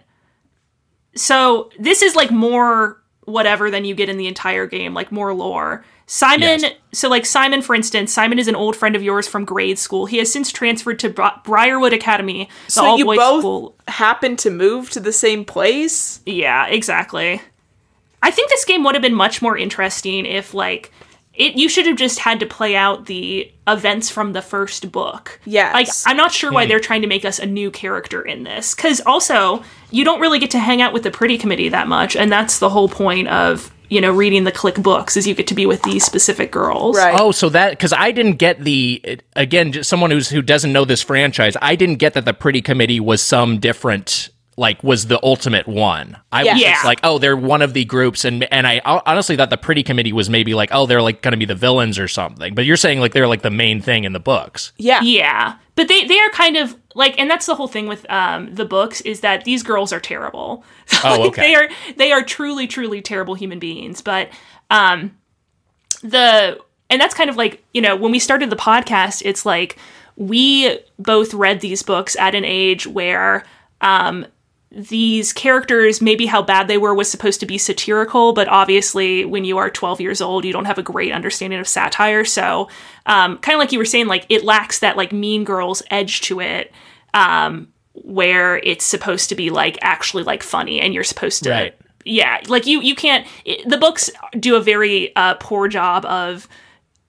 So this is like more whatever than you get in the entire game, like more lore. Simon, Yes. so like Simon, for instance, Simon is an old friend of yours from grade school. He has since transferred to Bri- Briarwood Academy, the so all you boys both school. happen to move to the same place. Yeah, exactly. I think this game would have been much more interesting if like it you should have just had to play out the events from the first book. Yes. Like I'm not sure why hmm. they're trying to make us a new character in this cuz also you don't really get to hang out with the pretty committee that much and that's the whole point of, you know, reading the clique books is you get to be with these specific girls. Right. Oh, so that because I didn't get the again, just someone who's who doesn't know this franchise, I didn't get that the Pretty Committee was some different. Like was the ultimate one. I was Yeah. just like, oh, they're one of the groups, and and I honestly thought the Pretty Committee was maybe like, oh, they're like going to be the villains or something. But you're saying like they're like the main thing in the books. Yeah. Yeah. But they they are kind of like and that's the whole thing with um the books is that these girls are terrible. Oh, Like, okay. They are they are truly truly terrible human beings, but um the and that's kind of like, you know, when we started the podcast, it's like we both read these books at an age where um these characters, maybe how bad they were, was supposed to be satirical, but obviously, when you are 12 years old, you don't have a great understanding of satire. So, um, kind of like you were saying, like it lacks that like Mean Girls edge to it, um, where it's supposed to be like actually like funny, and you're supposed to, Right. yeah, like you you can't. It, the books do a very uh, poor job of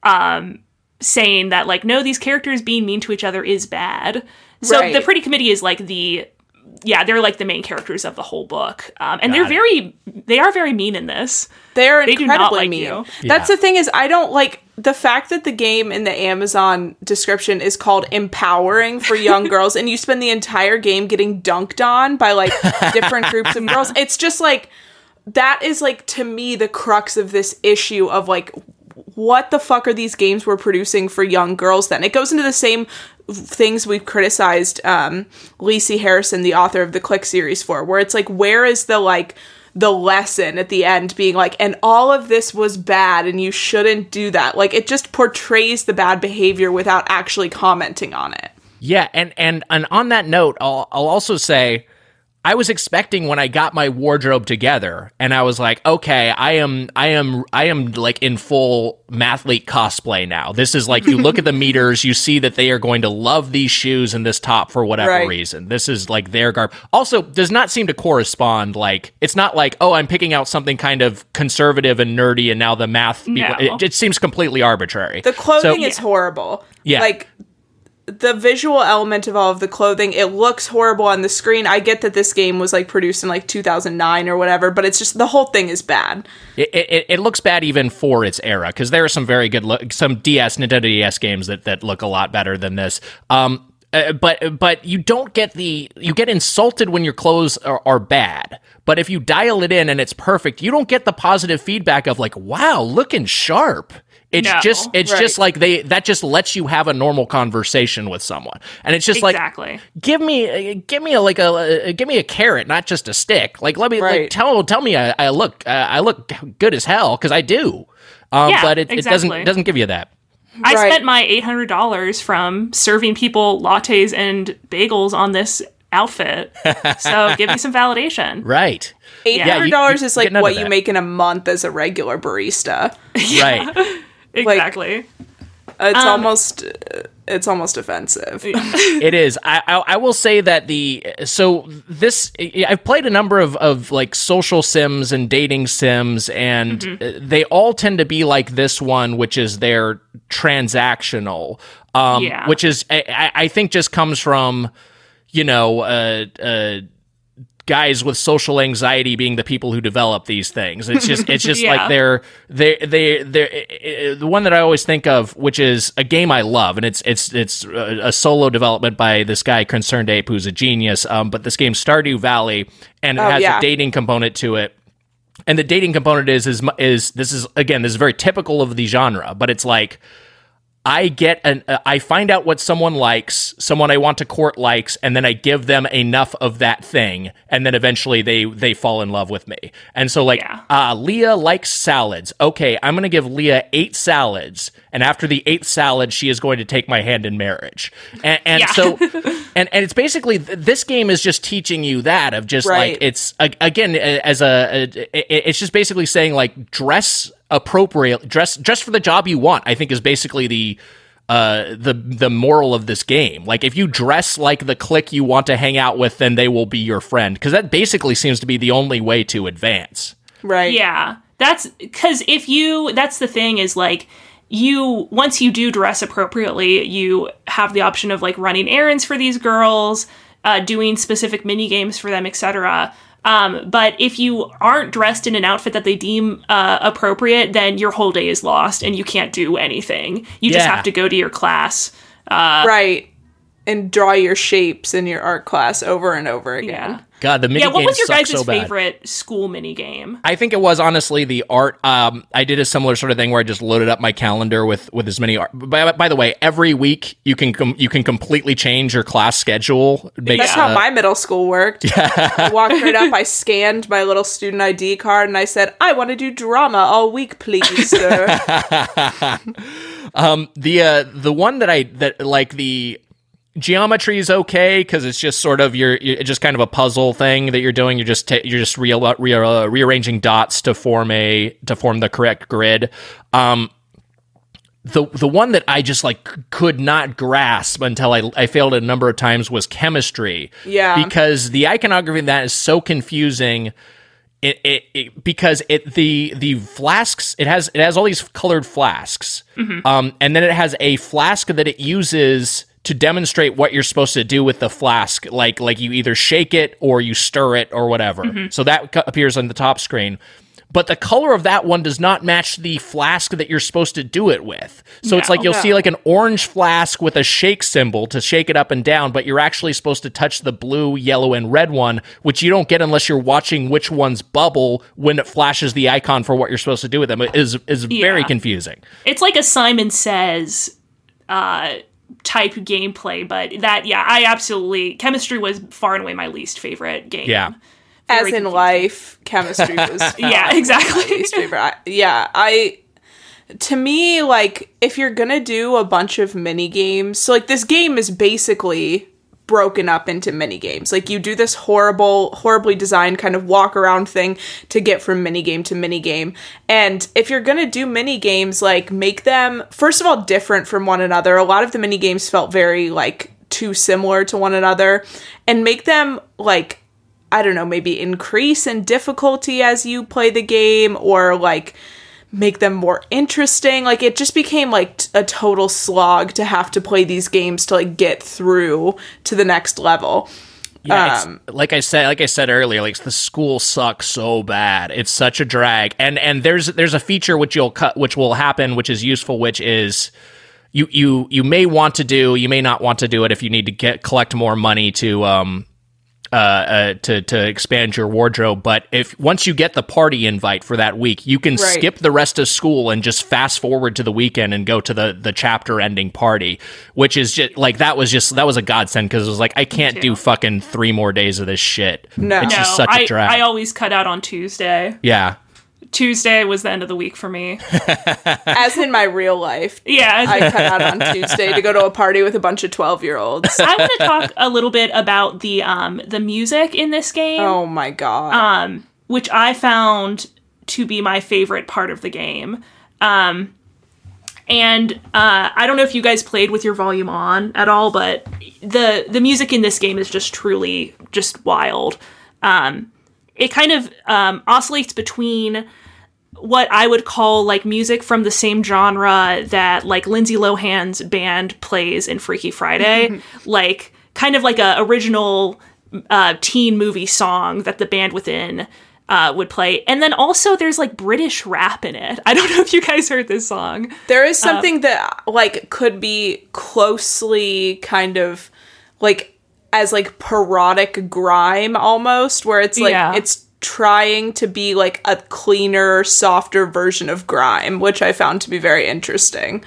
um, saying that like no, these characters being mean to each other is bad. So Right. the Pretty Committee is like the yeah, they're like the main characters of the whole book, um, and they're it. very they are very mean in this. They're They do not incredibly like mean. you. That's the thing is I don't like the fact that the game in the Amazon description is called empowering for young girls and you spend the entire game getting dunked on by like different groups of girls it's just like that is like to me the crux of this issue of like what the fuck are these games we're producing for young girls then it goes into the same things we've criticized um Lisi Harrison the author of the Clique series for where it's like where is the like the lesson at the end being like and all of this was bad and you shouldn't do that. Like it just portrays the bad behavior without actually commenting on it. Yeah, and and and on that note, I'll I'll also say I was expecting when I got my wardrobe together and I was like, okay, I am I am I am like in full mathlete cosplay now. This is like you look at the meters, you see that they are going to love these shoes and this top for whatever Right. reason. This is like their garb. Also, does not seem to correspond like it's not like, oh, I'm picking out something kind of conservative and nerdy and now the math people No. it, it seems completely arbitrary. the clothing So- is horrible Yeah. like the visual element of all of the clothing it looks horrible on the screen i get that this game was like produced in like 2009 or whatever but it's just the whole thing is bad It, it, it looks bad even for its era because there are some very good some DS Nintendo DS games that that look a lot better than this. Um, uh, but but you don't get the you get insulted when your clothes are, are bad. But if you dial it in and it's perfect, you don't get the positive feedback of like, wow, looking sharp. It's No. just it's Right. just like they that just lets you have a normal conversation with someone, and it's just like exactly. give me uh, give me a like a uh, give me a carrot not just a stick like let me like tell tell me i, I look uh, i look good as hell because i do um Yeah, but it, it doesn't exactly. doesn't give you that I Right. spent my eight hundred dollars from serving people lattes and bagels on this outfit. so give me some validation. right $800 Yeah, you- you is like what you make in a month as a regular barista right Exactly. it's Um, almost it's almost offensive it is I, I i will say that the so this i've played a number of of like social sims and dating sims and Mm-hmm. uh, they all tend to be like this one which is they're transactional um Yeah. which is I, I I think just comes from you know uh uh guys with social anxiety being the people who develop these things. It's just it's just Yeah. like they're they they they the one that I always think of, which is a game I love, and it's it's it's a, solo development by this guy Concerned Ape, who's a genius. Um, but this game Stardew Valley, and it Oh, has yeah. a dating component to it. And the dating component is is is this is again this is very typical of the genre, but it's like I get an uh, I find out what someone likes, someone I want to court likes, and then I give them enough of that thing, and then eventually they they fall in love with me. And so like Yeah. uh Leah likes salads. Okay, I'm going to give Leah 8 salads, and after the 8th salad she is going to take my hand in marriage. And, and Yeah. so and and it's basically th- this game is just teaching you that of just Right. like it's again as a, a it's just basically saying like dress appropriate dress dress for the job you want i think is basically the uh the the moral of this game like if you dress like the clique you want to hang out with then they will be your friend because that basically seems to be the only way to advance right Yeah. That's because if you, that's the thing is like, you, once you do dress appropriately, you have the option of like running errands for these girls, uh, doing specific mini games for them, etc. Um, but if you aren't dressed in an outfit that they deem uh, appropriate, then your whole day is lost and you can't do anything. You just have to go to your class. right and draw your shapes in your art class over and over again Yeah. God the mini Yeah. What was your suck guys' so bad. favorite school mini game? I think it was honestly the art. Um, I did a similar sort of thing where I just loaded up my calendar with with as many art. By, by the way, every week you can com- you can completely change your class schedule. Make, That's uh, how my middle school worked. I walked right up, I scanned my little student ID card, and I said, I want to do drama all week, please, sir. the uh, the one that I that like the geometry is okay because it's just sort of you're just kind of a puzzle thing that you're doing. You're just ta- you're just real re- uh, rearranging dots to form a to form the correct grid. Um, the the one that I just like could not grasp until I I failed a number of times was chemistry. Yeah. because the iconography in that is so confusing. It, it, it because it the the flasks it has it has all these colored flasks um and then it has a flask that it uses to demonstrate what you're supposed to do with the flask. Like like you either shake it or you stir it or whatever. So that co- appears on the top screen. But the color of that one does not match the flask that you're supposed to do it with. So it's like you'll see like an orange flask with a shake symbol to shake it up and down, but you're actually supposed to touch the blue, yellow, and red one, which you don't get unless you're watching which ones bubble when it flashes the icon for what you're supposed to do with them. It is is very confusing. It's like a Simon Says uh, type gameplay, but that yeah, I absolutely chemistry was far and away my least favorite game. Yeah. As Very in confusing. life, chemistry was Yeah, exactly. least favorite. I- yeah, I to me like if you're gonna do a bunch of mini games, so like this game is basically broken up into mini games. Like you do this horrible, horribly designed kind of walk around thing to get from mini game to mini game. And if you're gonna do mini games, like make them first of all different from one another. A lot of the mini games felt very like too similar to one another, and make them like I don't know, maybe increase in difficulty as you play the game or like make them more interesting. Like it just became like t- a total slog to have to play these games to like get through to the next level. Yeah, Um, like I said, like I said earlier, like the school sucks so bad. It's such a drag, and and there's there's a feature which you'll cut, which will happen, which is useful, which is you you you may want to do, you may not want to do it if you need to get collect more money to um uh, uh to to expand your wardrobe. But if once you get the party invite for that week, you can Right. skip the rest of school and just fast forward to the weekend and go to the the chapter ending party, which is just like that was just that was a godsend because it was like I can't do fucking three more days of this shit. No. it's No, just such I, a drag. I always cut out on Tuesday. yeah, Tuesday was the end of the week for me. As in my real life, Yeah, I cut out on Tuesday to go to a party with a bunch of 12 year olds. I want to talk a little bit about the um the music in this game, Oh my god. Um, which I found to be my favorite part of the game. Um, and uh, I don't know if you guys played with your volume on at all, but the the music in this game is just truly just wild. Um, it kind of um, oscillates between what I would call like music from the same genre that like Lindsay Lohan's band plays in Freaky Friday, like kind of like a original uh, teen movie song that the band within uh, would play, and then also there's like British rap in it. I don't know if you guys heard this song. There is something that like could be closely kind of like as like parodic grime almost where it's like Yeah. it's trying to be like a cleaner softer version of grime which i found to be very interesting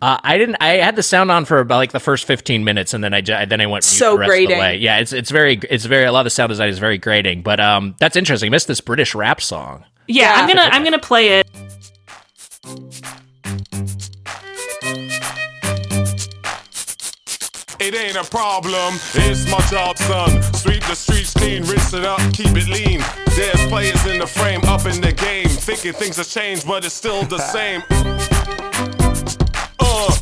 uh, I didn't. I had the sound on for about like the first fifteen minutes, and then I ju- then I went So the rest of grating. the way. Yeah, it's it's very it's very a lot of the sound design is very grating, but um that's interesting. I missed this British rap song. Yeah, Yeah. I'm gonna I'm gonna play it. It ain't a problem, it's my job, son. Sweep the streets clean, rinse it up, keep it lean. There's players in the frame, up in the game, thinking things have changed, but it's still the same. Uh,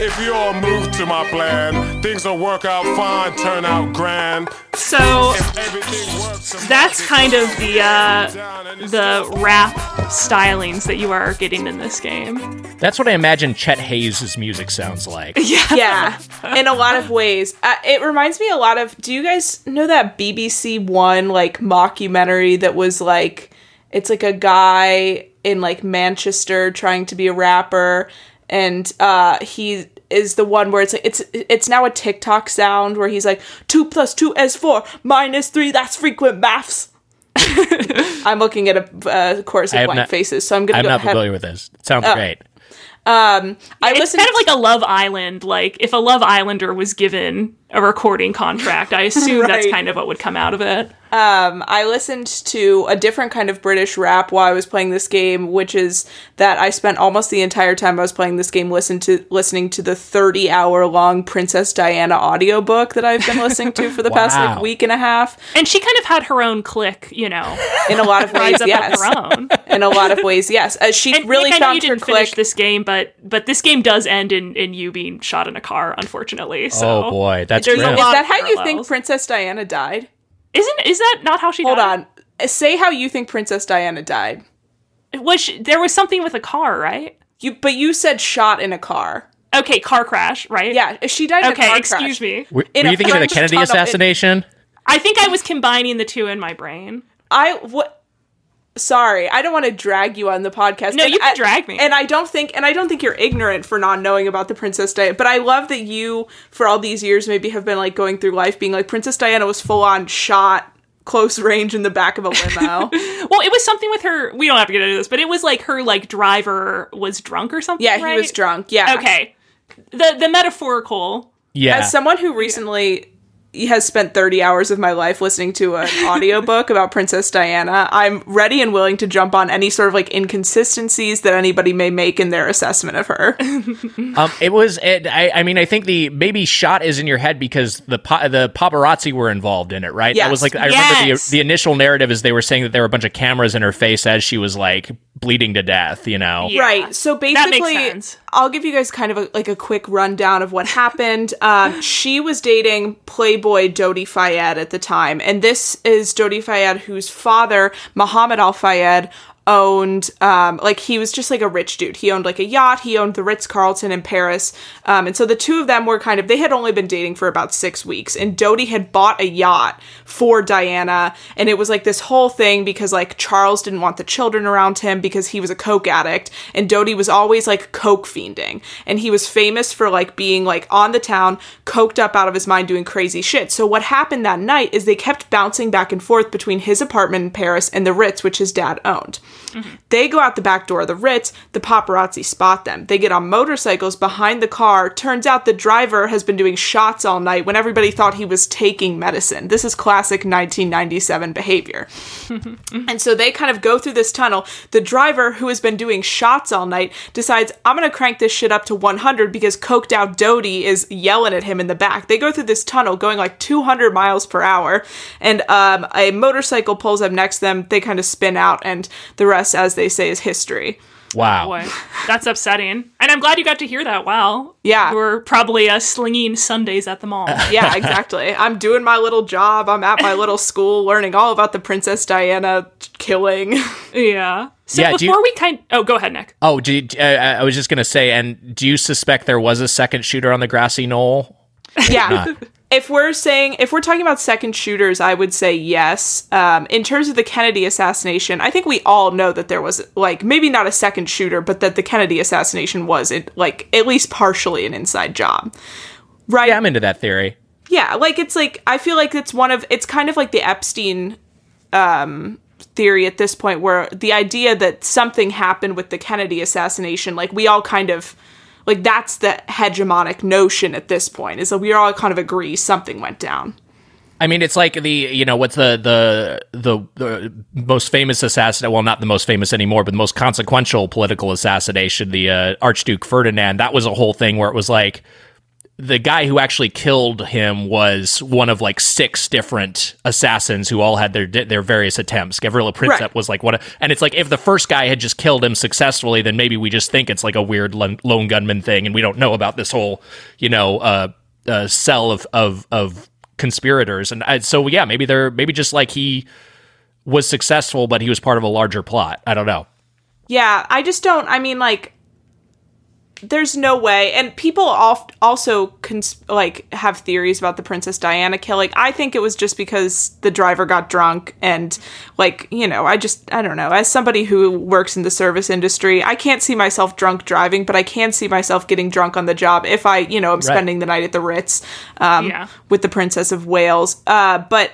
if you all move to my plan, things will work out fine, turn out grand. So If everything works, that's kind of the uh, the rap stylings that you are getting in this game. That's what I imagine Chet Haze' music sounds like. yeah in a lot of ways uh, it reminds me a lot of do you guys know that bbc one like mockumentary that was like it's like a guy in like manchester trying to be a rapper and uh he is the one where it's like it's it's now a tiktok sound where he's like 2 plus 2 is 4 minus 3 that's frequent maths i'm looking at a uh, chorus of have blank not- faces so i'm gonna I'm go not ahead. familiar with this. It sounds Oh. great. i it's listened kind of like a Love Island. Like if a Love Islander was given a recording contract, I assume that's kind of what would come out of it. I listened to a different kind of British rap while I was playing this game, which is that I spent almost the entire time I was playing this game listen to listening to the 30 hour long Princess Diana audiobook that I've been listening to for the past like week and a half. And she kind of had her own clique, you know, In a lot of ways, yes. of her own. In a lot of ways, yes. Uh, she And really Nick, I know you her didn't finish clique. this game, but but this game does end in in you being shot in a car, unfortunately. So oh boy, that's there's a grim. Is that of how you think. Princess Diana died? Isn't is that not how she died? Hold died? on. Say how you think Princess Diana died. Was she, there was something with a car, right? You, but you said shot in a car. Okay, car crash, right? Yeah, she died in a Okay, car excuse crash. me. Were, were you thinking of the Kennedy tunnel. It- assassination? I think I was combining the two in my brain. I what sorry, I don't want to drag you on the podcast. No, And you can I- drag me. And I don't think, and I don't think you're ignorant for not knowing about the Princess Diana. But I love that you, for all these years, maybe have been like going through life being like Princess Diana was full on shot close range in the back of a limo. Well, it was something with her. We don't have to get into this, but it was like her like driver was drunk or something. yeah, he was drunk. Yeah. Okay. The the metaphorical. Yeah. As someone who recently has spent 30 hours of my life listening to an audiobook about Princess Diana, I'm ready and willing to jump on any sort of like inconsistencies that anybody may make in their assessment of her. Um, it was. It, I, I mean, I think the maybe shot is in your head because the pa- the paparazzi were involved in it, right? That was like I remember the the initial narrative is they were saying that there were a bunch of cameras in her face as she was like bleeding to death. You know, Yeah. Right. So That makes basically, sense. I'll give you guys kind of a, like a quick rundown of what happened. Um, she was dating Playboy Dodi Fayed at the time, and this is Dodi Fayed, whose father, Muhammad Al Fayed, owned um like he was just like a rich dude. He owned like a yacht. He owned the ritz-carlton in paris. Um and so the two of them were kind of they had only been dating for about six weeks and Dodi had bought a yacht for diana and it was like this whole thing because like charles didn't want the children around him because he was a coke addict and Dodi was always like coke fiending. And he was famous for like being like on the town coked up out of his mind doing crazy shit. So what happened that night is they kept bouncing back and forth between his apartment in paris and the ritz which his dad owned they go out the back door of the Ritz. The paparazzi spot them. They get on motorcycles behind the car. Turns out the driver has been doing shots all night when everybody thought he was taking medicine. This is classic 1997 behavior. and so they kind of go through this tunnel. The driver, who has been doing shots all night, decides, I'm going to crank this shit up to 100 because coked out Dodi is yelling at him in the back. They go through this tunnel going like 200 miles per hour, and um, a motorcycle pulls up next to them. They kind of spin out, and the rest, as they say, is history. wow. Boy, that's upsetting. And I'm glad you got to hear that. Wow. Yeah. You were probably uh, slinging sundaes at the mall. Yeah, exactly. I'm doing my little job. I'm at my little school learning all about the Princess Diana killing. yeah. So Yeah, do you- before we kind oh, go ahead, Nick. Oh, do you, uh, I was just gonna say, and do you suspect there was a second shooter on the grassy knoll? Yeah. If we're saying if we're talking about second shooters, I would say yes. Um, in terms of the Kennedy assassination, I think we all know that there was like maybe not a second shooter, but that the Kennedy assassination was it like at least partially an inside job, right? Yeah, I'm into that theory. yeah like it's like i feel like it's one of it's kind of like the epstein um theory at this point where the idea that something happened with the kennedy assassination like we all kind of like that's the hegemonic notion at this point is that we all kind of agree something went down I mean, it's like the you know what's the the the, the most famous assassination? Well, not the most famous anymore, but the most consequential political assassination, the uh, Archduke Ferdinand. That was a whole thing where it was like the guy who actually killed him was one of like six different assassins who all had their their various attempts. Gavrilo Princip Right. was like one, of, and it's like if the first guy had just killed him successfully, then maybe we just think it's like a weird lone, lone gunman thing, and we don't know about this whole you know uh, uh, cell of of of conspirators. And I, so yeah, maybe they're maybe just like he was successful, but he was part of a larger plot. I don't know. yeah i just don't i mean like there's no way and people oft also cons- like have theories about the princess diana killing i think it was just because the driver got drunk and like you know i just i don't know as somebody who works in the service industry i can't see myself drunk driving but i can see myself getting drunk on the job if i you know i'm spending the night at the ritz um, Yeah. with the princess of wales uh, but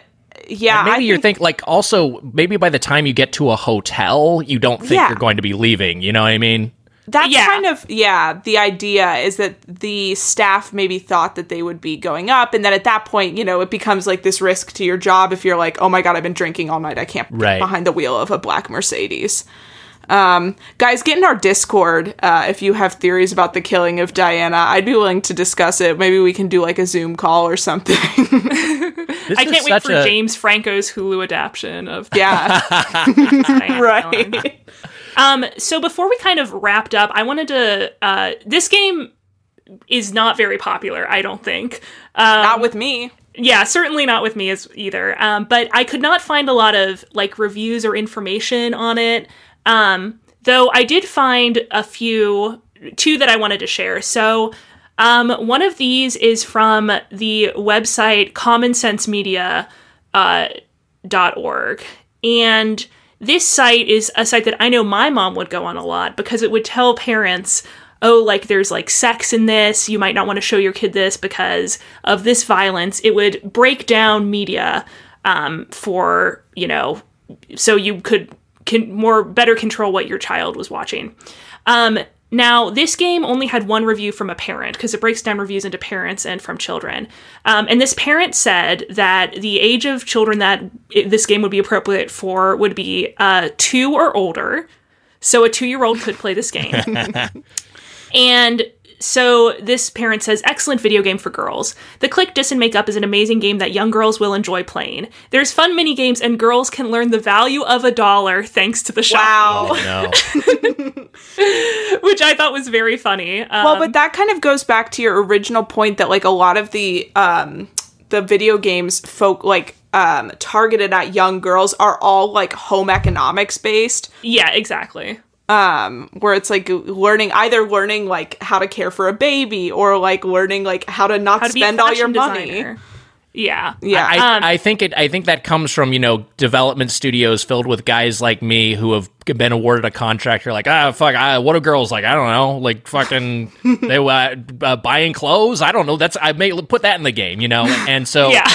yeah Maybe I you're think- think like also maybe by the time you get to a hotel, you don't think Yeah. you're going to be leaving. You know what I mean? That's Yeah. kind of yeah. The idea is that the staff maybe thought that they would be going up, and then at that point, you know, it becomes like this risk to your job if you're like, oh my god, I've been drinking all night, I can't get Right. behind the wheel of a black Mercedes. Um, guys, get in our Discord uh, if you have theories about the killing of Diana. I'd be willing to discuss it. Maybe we can do like a Zoom call or something. I can't wait for a- James Franco's Hulu adaptation of yeah, Diana killing. right. Um, so before we kind of wrapped up, I wanted to. Uh, this game is not very popular, I don't think. Um, Not with me. yeah, certainly not with me as either. Um, but I could not find a lot of like reviews or information on it. Um, though I did find a few, two that I wanted to share. So. Um, one of these is from the website commonsensemedia uh, dot org and this site is a site that I know my mom would go on a lot because it would tell parents, oh, like there's like sex in this. You might not want to show your kid this because of this violence. It would break down media um, for, you know, so you could can more better control what your child was watching. Um, now, this game only had one review from a parent because it breaks down reviews into parents and from children. Um, and this parent said that the age of children that it, this game would be appropriate for would be uh, two or older. So a two year old could play this game. and so this parent says, excellent video game for girls. The Clique Diss and Make Up is an amazing game that young girls will enjoy playing. There's fun mini games and girls can learn the value of a dollar thanks to the shop. Wow. No. Which I thought was very funny. Um, Well, but that kind of goes back to your original point that like a lot of the um the video games folk like um targeted at young girls are all like home economics based yeah, exactly. Um where it's like learning either learning like how to care for a baby or like learning like how to not How to spend all your fashion money. designer. Yeah. Yeah. I, Um, I think it. I think that comes from you know development studios filled with guys like me who have been awarded a contract. You're like, ah, fuck. I, what are girls like? I don't know. Like fucking they uh, uh, buying clothes. I don't know. That's I may put that in the game. You know. And so Yeah.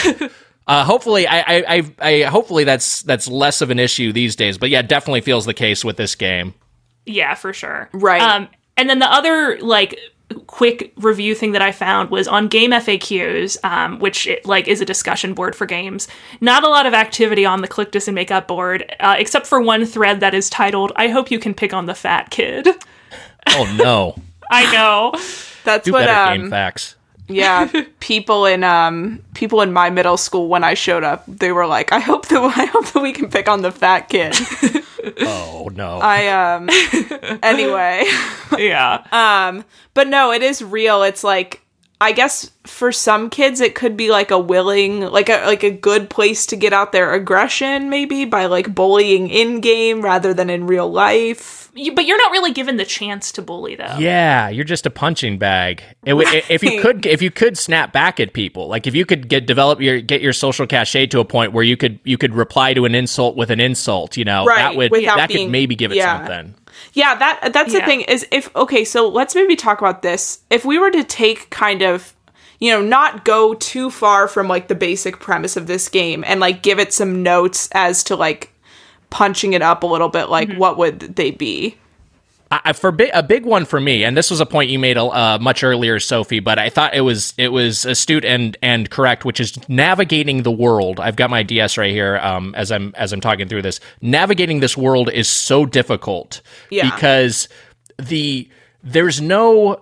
uh, hopefully, I, I, I, I hopefully that's that's less of an issue these days. But yeah, definitely feels the case with this game. Yeah, for sure. Right. Um, and then the other like quick review thing that I found was on Game FAQs, um, which it, like is a discussion board for games. Not a lot of activity on the Clique Diss and Makeup board, uh, except for one thread that is titled "I hope you can pick on the fat kid." Oh no. I know. That's Do what better, um game facts. Yeah people in um people in my middle school when I showed up they were like I hope that I hope that we can pick on the fat kid. Oh no. I um anyway. Yeah. Um, but no, it is real. It's like I guess for some kids it could be like a willing like a like a good place to get out their aggression maybe by like bullying in game rather than in real life. You- but you're not really given the chance to bully though. Yeah, you're just a punching bag. It, would if you could, if you could snap back at people, like if you could get develop your get your social cachet to a point where you could you could reply to an insult with an insult, you know, Right, that would without that being- could maybe give it yeah. something. Yeah, that that's the thing is if okay, so let's maybe talk about this. If we were to take kind of you know, not go too far from like the basic premise of this game and like give it some notes as to like punching it up a little bit like what would they be? I, I- for bi- a big one for me, and this was a point you made uh, much earlier, Sophie, but I thought it was it was astute and and correct, which is navigating the world. I've got my DS right here um, as I'm as I'm talking through this. Navigating this world is so difficult Yeah. because the there's no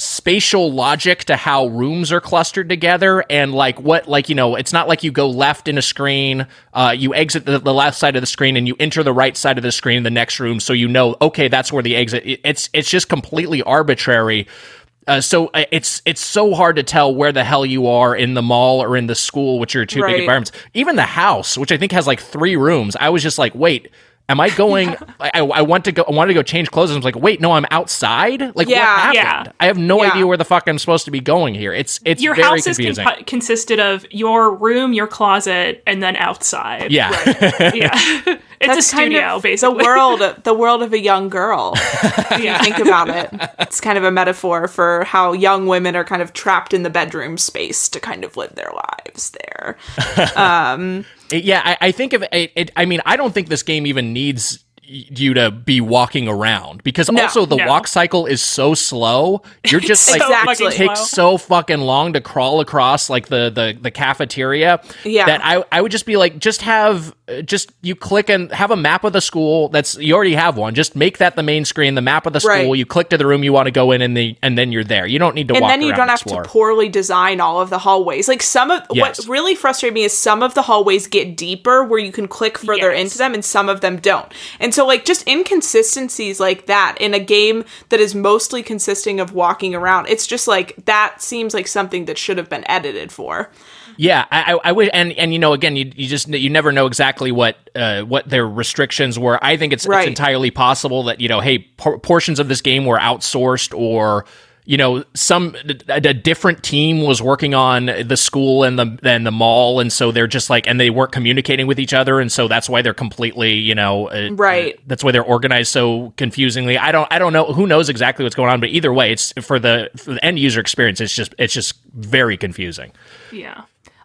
spatial logic to how rooms are clustered together and like what like you know it's not like you go left in a screen uh, you exit the, the left side of the screen and you enter the right side of the screen in the next room so you know okay that's where the exit it's it's just completely arbitrary uh, so uh, it's it's so hard to tell where the hell you are in the mall or in the school, which are two Right. big environments. Even the house, which I think has like three rooms, I was just like, wait, am I going? I, I want to go. I wanted to go change clothes. and I was like, wait, no, I'm outside. Like, what Yeah. happened? Yeah. I have no Yeah. idea where the fuck I'm supposed to be going here. It's it's Your very house is confusing. compo- consisted of your room, your closet, and then outside. yeah, Yeah. it's a studio, basically. the world the world of a young girl. if yeah. Think about it. It's kind of a metaphor for how young women are kind of trapped in the bedroom space to kind of live their lives there. It- um, yeah. I, I think of it, it. I mean, I don't think this game even needs you to be walking around because also the no. walk cycle is so slow. You're just so like Exactly. it takes so fucking long to crawl across like the the the cafeteria. Yeah. that I I would just be like just have just you click and have a map of the school. That's you already have one. Just make that the main screen, the map of the school. Right. You click to the room you want to go in, and the and then you're there. You don't need to and then you don't have explore. to poorly design all of the hallways. Like some of Yes. what really frustrated me is some of the hallways get deeper where you can click further Yes. into them and some of them don't. And so like just inconsistencies like that in a game that is mostly consisting of walking around. It's just like that seems like something that should have been edited for. Yeah, I, I, I would, and and you know, again, you, you just you never know exactly what uh, what their restrictions were. I think it's, Right. it's entirely possible that you know, hey, por- portions of this game were outsourced or you know some a, a different team was working on the school and the and the mall and so they're just like and they weren't communicating with each other and so that's why they're completely you know uh, Right. uh, that's why they're organized so confusingly i don't i don't know who knows exactly what's going on but either way it's for the for the end user experience it's just it's just very confusing Yeah.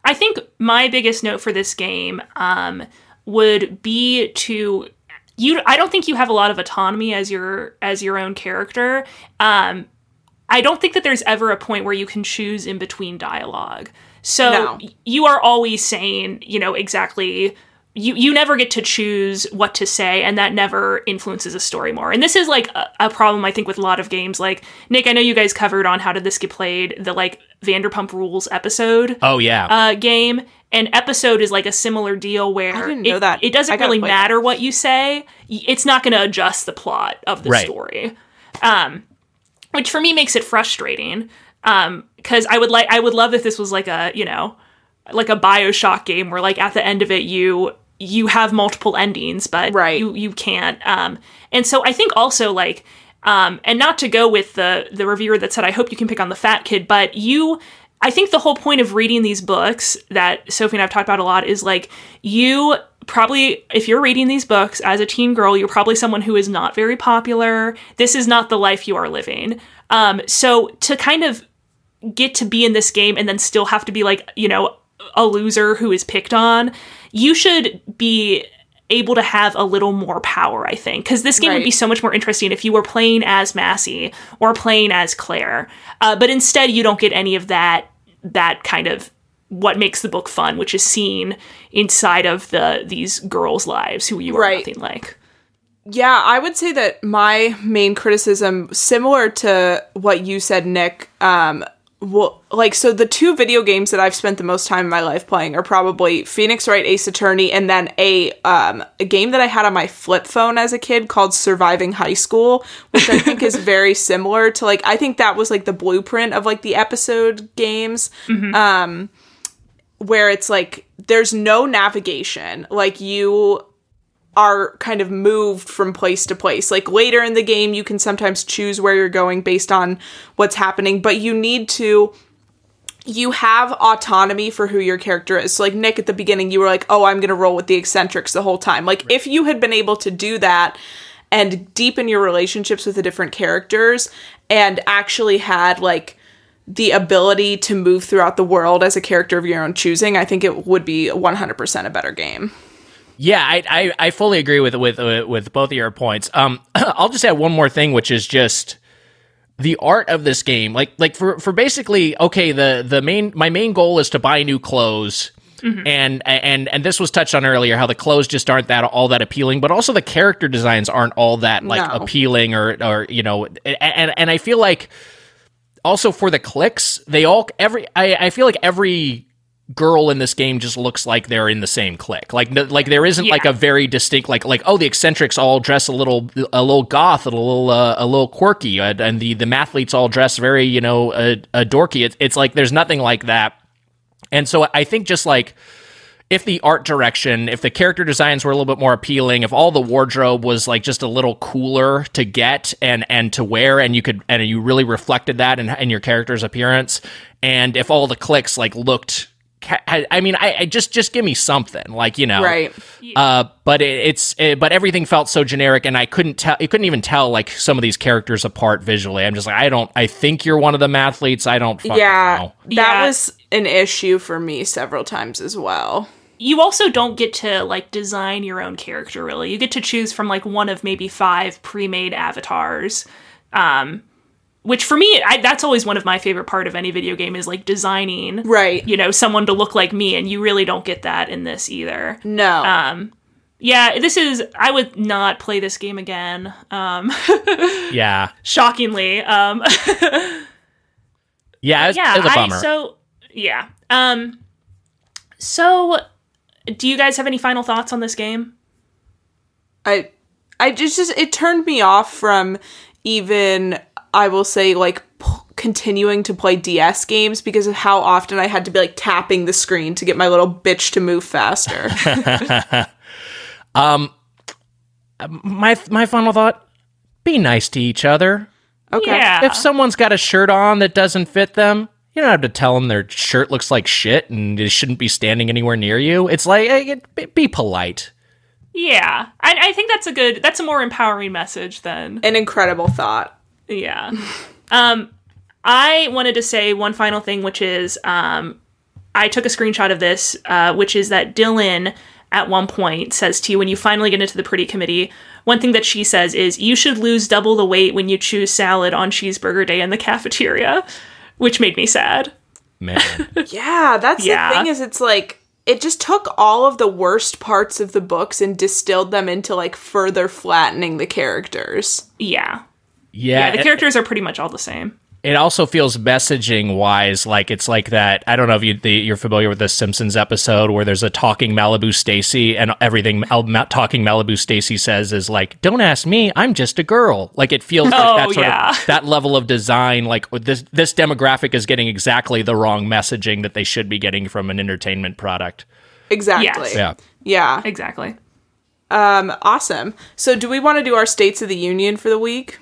I think my biggest note for this game um, would be to you I don't think you have a lot of autonomy as your as your own character. Um, I don't think that there's ever a point where you can choose in between dialogue. So No. you are always saying, you know, exactly you you never get to choose what to say and that never influences a story more and this is like a, a problem i think with a lot of games like nick i know you guys covered on how did this get played the like vanderpump rules episode oh yeah uh, game and episode is like a similar deal where I didn't know it, that. it doesn't I really play matter what you say it's not going to adjust the plot of the Right. story um, which for me makes it frustrating um because i would like i would love if this was like a you know like a bioshock game where like at the end of it you you have multiple endings but Right. you you can't um and so i think also like um and not to go with the the reviewer that said i hope you can pick on the fat kid but you i think the whole point of reading these books that sophie and i've talked about a lot is like you probably if you're reading these books as a teen girl you're probably someone who is not very popular this is not the life you are living um so to kind of get to be in this game and then still have to be like, you know, a loser who is picked on, you should be able to have a little more power, I think. Because this game would be so much more interesting if you were playing as Massie or playing as Claire. Uh, but instead, you don't get any of that, that kind of what makes the book fun, which is seen inside of the these girls' lives who you are Right. nothing like. Yeah, I would say that my main criticism, similar to what you said, Nick, um, well, like so the two video games that I've spent the most time in my life playing are probably Phoenix Wright Ace Attorney and then a um a game that I had on my flip phone as a kid called Surviving High School, which I think is very similar to like I think that was like the blueprint of like the episode games. Um where it's like there's no navigation. Like you are kind of moved from place to place. Like later in the game, you can sometimes choose where you're going based on what's happening, but you need to. You have autonomy for who your character is. So, like Nick at the beginning, you were like, oh, I'm going to roll with the eccentrics the whole time. Like, if you had been able to do that and deepen your relationships with the different characters and actually had, like, the ability to move throughout the world as a character of your own choosing, I think it would be 100% a better game. Yeah, I, I, I fully agree with with uh, with both of your points. Um, I'll just add one more thing, which is just the art of this game. Like like for for basically okay, the the main my main goal is to buy new clothes. And and and this was touched on earlier how the clothes just aren't that all that appealing, but also the character designs aren't all that like No. appealing or or you know and and I feel like also for the cliques, they all every I, I feel like every girl in this game just looks like they're in the same clique. Like no- like there isn't like a very distinct like like oh the eccentrics all dress a little a little goth and a little uh, a little quirky and, and the the mathletes all dress very you know a, uh, dorky. It's it's like there's nothing like that. And so I think just like if the art direction, if the character designs were a little bit more appealing, if all the wardrobe was like just a little cooler to get and and to wear, and you could and you really reflected that in, in your character's appearance, and if all the cliques like looked, I, I mean, I, I just just give me something like you know, Right. uh, but it, it's it, but everything felt so generic, and I couldn't tell. You couldn't even tell like some of these characters apart visually. I'm just like, I don't. I think you're one of the mathletes. I don't. Fucking Yeah, know. that Yeah. was an issue for me several times as well. You also don't get to like design your own character really you get to choose from like one of maybe five pre-made avatars um which for me I, that's always one of my favorite part of any video game is like designing Right. you know someone to look like me and you really don't get that in this either No. um yeah this is i would not play this game again um Yeah, shockingly um yeah. It's, yeah it's a I, bummer. so yeah um so do you guys have any final thoughts on this game I I just just it turned me off from even I will say like p- continuing to play DS games because of how often I had to be like tapping the screen to get my little bitch to move faster. um my my final thought: be nice to each other. Okay. Yeah. If someone's got a shirt on that doesn't fit them, you don't have to tell them their shirt looks like shit and they shouldn't be standing anywhere near you. It's like be- be polite. Yeah. I, I think that's a good, that's a more empowering message than, An incredible thought. yeah. um, I wanted to say one final thing, which is um, I took a screenshot of this, uh, which is that Dylan at one point says to you when you finally get into the pretty committee, one thing that she says is you should lose double the weight when you choose salad on cheeseburger day in the cafeteria, which made me sad. Man. Yeah, that's Yeah. the thing is it's like it just took all of the worst parts of the books and distilled them into like further flattening the characters. Yeah. Yeah. Yeah, the it- characters are pretty much all the same. It also feels messaging wise like it's like that. I don't know if you, the, you're familiar with the Simpsons episode where there's a talking Malibu Stacy and everything Mal- Ma- talking Malibu Stacy says is like, "Don't ask me, I'm just a girl." Like it feels like Oh, that sort yeah. of that level of design. Like this this demographic is getting exactly the wrong messaging that they should be getting from an entertainment product. Exactly. Yes. Yeah. Yeah. Exactly. Um awesome. So do we want to do our states of the union for the week?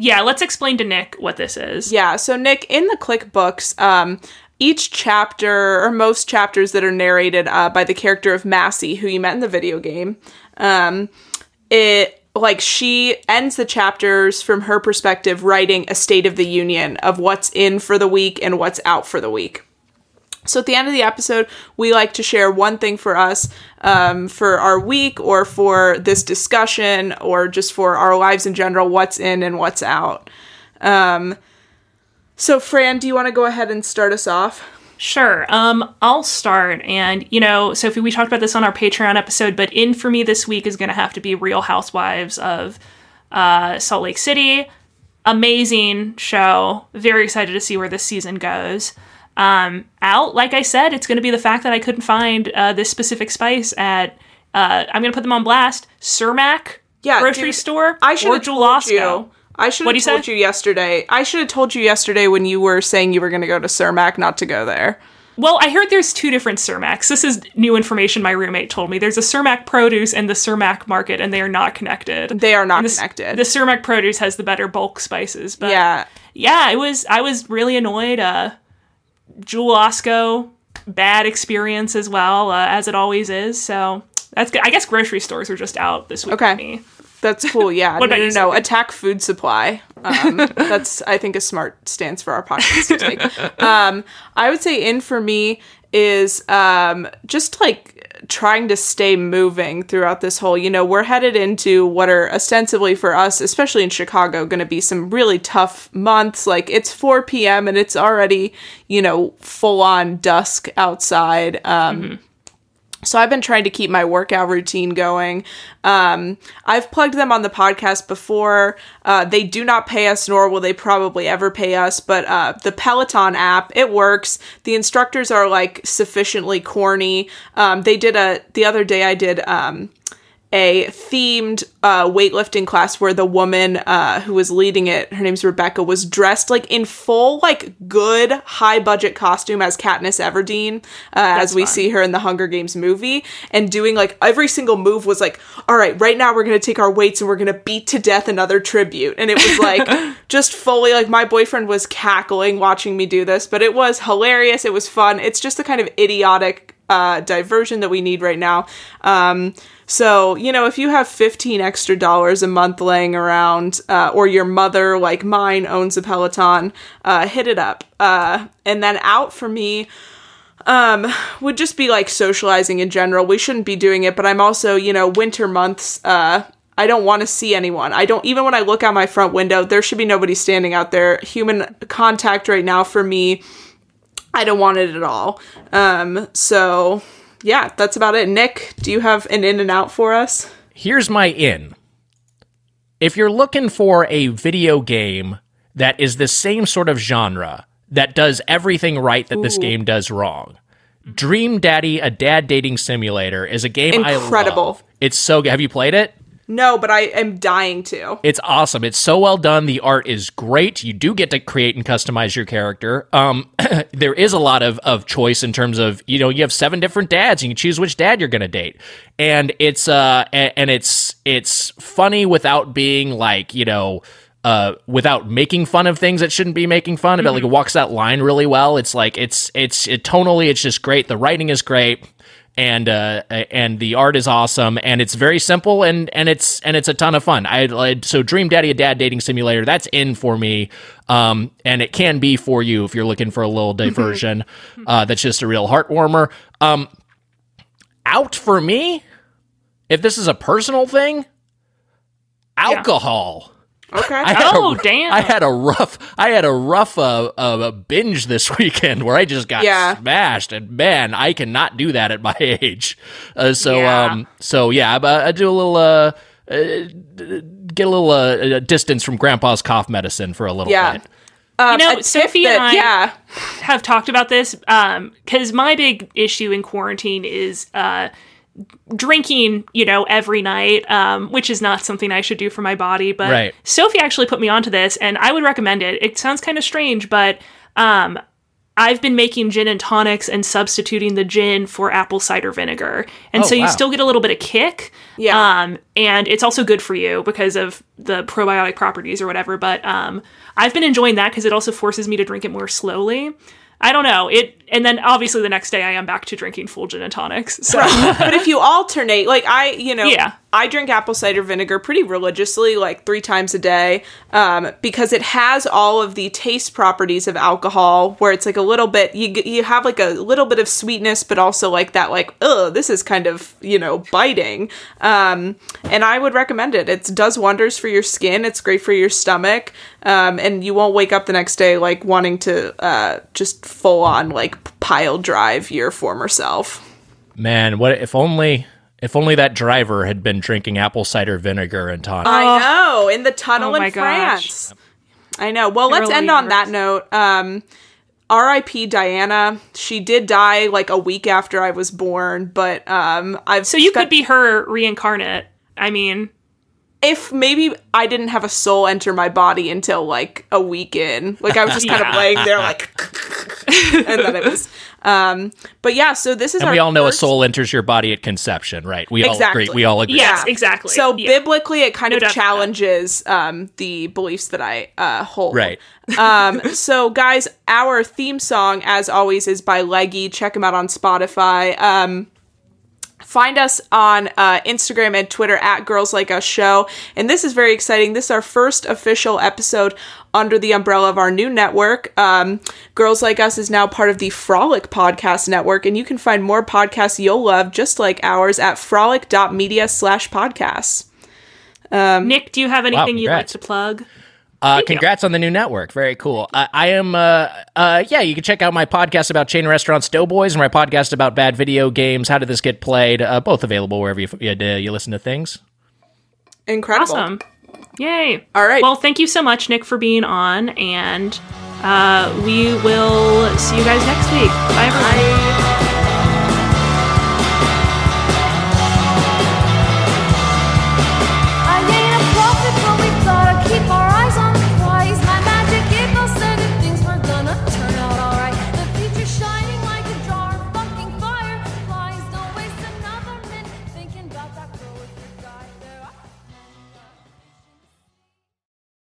Yeah, let's explain to Nick what this is. Yeah, so Nick, in the Clique books, um, each chapter or most chapters that are narrated uh, by the character of Massie, who you met in the video game, um, it like she ends the chapters from her perspective, writing a state of the union of what's in for the week and what's out for the week. So at the end of the episode, we like to share one thing for us um, for our week or for this discussion or just for our lives in general, what's in and what's out. Um, so, Fran, do you want to go ahead and start us off? Sure. Um, I'll start. And, you know, Sophie, we talked about this on our Patreon episode, but in for me this week is going to have to be Real Housewives of uh, Salt Lake City. Amazing show. Very excited to see where this season goes. Um, out, like I said, it's going to be the fact that I couldn't find uh, this specific spice at, uh, I'm going to put them on blast, Cermak Yeah, grocery dude, store I should have told you. I should have told say? you yesterday. I should have told you yesterday when you were saying you were going to go to Cermak, not to go there. Well, I heard there's two different Cermaks. This is new information my roommate told me. There's a Cermak produce and the Cermak market, and they are not connected. They are not this- connected. The Cermak produce has the better bulk spices, but yeah, yeah, I was I was really annoyed. Uh, Jewel Osco, bad experience as well, uh, as it always is. So that's good. I guess grocery stores are just out this week Okay. for me. That's cool. Yeah. What no, about no, you, no. Sophie? Attack food supply. Um, that's I think a smart stance for our podcast to take. Um, I would say in for me is um, just like trying to stay moving throughout this whole. You know, we're headed into what are ostensibly for us, especially in Chicago, going to be some really tough months. Like it's 4 p.m. and it's already you know full on dusk outside. Um, so I've been trying to keep my workout routine going. Um, I've plugged them on the podcast before. Uh, they do not pay us, nor will they probably ever pay us. But uh, the Peloton app, it works. The instructors are like sufficiently corny. Um, they did a the other day. I did. Um, a themed uh, weightlifting class where the woman uh, who was leading it, her name's Rebecca, was dressed like in full, like good high budget costume as Katniss Everdeen, uh, as we fun. see her in the Hunger Games movie, and doing like every single move was like, all right, right now we're gonna take our weights and we're gonna beat to death another tribute, and it was like just fully like my boyfriend was cackling watching me do this, but it was hilarious. It was fun. It's just the kind of idiotic uh, diversion that we need right now. Um, so, you know, if you have 15 extra dollars a month laying around, uh, or your mother, like mine, owns a Peloton, uh, hit it up. Uh, and then out for me, um, would just be like socializing in general. We shouldn't be doing it, but I'm also, you know, winter months, uh, I don't want to see anyone. I don't, even when I look out my front window, there should be nobody standing out there. Human contact right now for me, I don't want it at all. Um, so yeah, that's about it. Nick, do you have an in and out for us? Here's my in. If you're looking for a video game that is the same sort of genre that does everything right that this game does wrong, Dream Daddy, a dad dating simulator, is a game I Incredible. love. It's so good. Have you played it? No, but I am dying to. It's awesome. It's so well done. The art is great. You do get to create and customize your character. Um, there is a lot of, of choice in terms of you know you have seven different dads. You can choose which dad you're going to date, and it's uh a- and it's it's funny without being like you know uh, without making fun of things that shouldn't be making fun of. It like it walks that line really well. It's like it's it's it tonally it's just great. The writing is great and uh, and the art is awesome, and it's very simple, and and it's and it's a ton of fun. I, I so Dream Daddy a Dad Dating Simulator that's in for me, um, and it can be for you if you're looking for a little diversion. uh, that's just a real heart warmer. Um, out for me, if this is a personal thing, alcohol. Okay. I had Oh, a, damn. I had a rough, I had a rough uh, uh, binge this weekend where I just got Yeah. smashed, and man, I cannot do that at my age. Uh, so, Yeah. um, so yeah, I, I do a little, uh, uh, get a little uh, distance from Grandpa's cough medicine for a little Yeah. bit. Um, You know, Sophie that- and I- yeah, have talked about this um because my big issue in quarantine is uh, drinking, you know, every night, um, which is not something I should do for my body. But Right. Sophie actually put me onto this, and I would recommend it. It sounds kind of strange, but um, I've been making gin and tonics and substituting the gin for apple cider vinegar, and Oh, so you wow. still get a little bit of kick. Yeah. Um, and it's also good for you because of the probiotic properties or whatever. But um, I've been enjoying that because it also forces me to drink it more slowly. I don't know it, and then obviously the next day I am back to drinking full gin and tonics. So but if you alternate, like I, you know, Yeah. I drink apple cider vinegar pretty religiously, like three times a day, um, because it has all of the taste properties of alcohol, where it's like a little bit, you you have like a little bit of sweetness, but also like that, like, oh, this is kind of you know biting. Um, and I would recommend it. It does wonders for your skin. It's great for your stomach, um, and you won't wake up the next day like wanting to uh, just full on like pile drive your former self. Man, what if only, if only that driver had been drinking apple cider vinegar and tonic. I know in the tunnel Oh my in gosh. France. I know. Well, let's Parallel end on that note. Um, R.I.P. Diana. She did die like a week after I was born, but um, I've so you spent- could be her reincarnate. I mean, if maybe I didn't have a soul enter my body until like a week in. Like I was just kind of laying there, like, and then it was. Um, but yeah, so this is and our we all know first- a soul enters your body at conception, right? We all agree. We all agree. yes, exactly. So Yeah. biblically, it kind No of doubt about that. challenges um, the beliefs that I uh, hold. Right. um, so, guys, our theme song, as always, is by Leggy. Check him out on Spotify. Um, find us on uh, Instagram and Twitter at Girls Like Us Show. And this is very exciting. This is our first official episode under the umbrella of our new network. Um, Girls Like Us is now part of the Frolic Podcast Network, and you can find more podcasts you'll love just like ours at frolic.media slash podcasts. Nick, do you have anything you'd like to plug? Uh, congrats on the new network. Very cool. I, I am, uh, uh, yeah, you can check out my podcast about chain restaurants, Doughboys, and my podcast about bad video games. How did this get played? Uh, both available wherever you, you, uh, you listen to things. Incredible. Awesome. Yay. All right. Well, thank you so much, Nick, for being on, and uh, we will see you guys next week. Bye, everyone. Bye.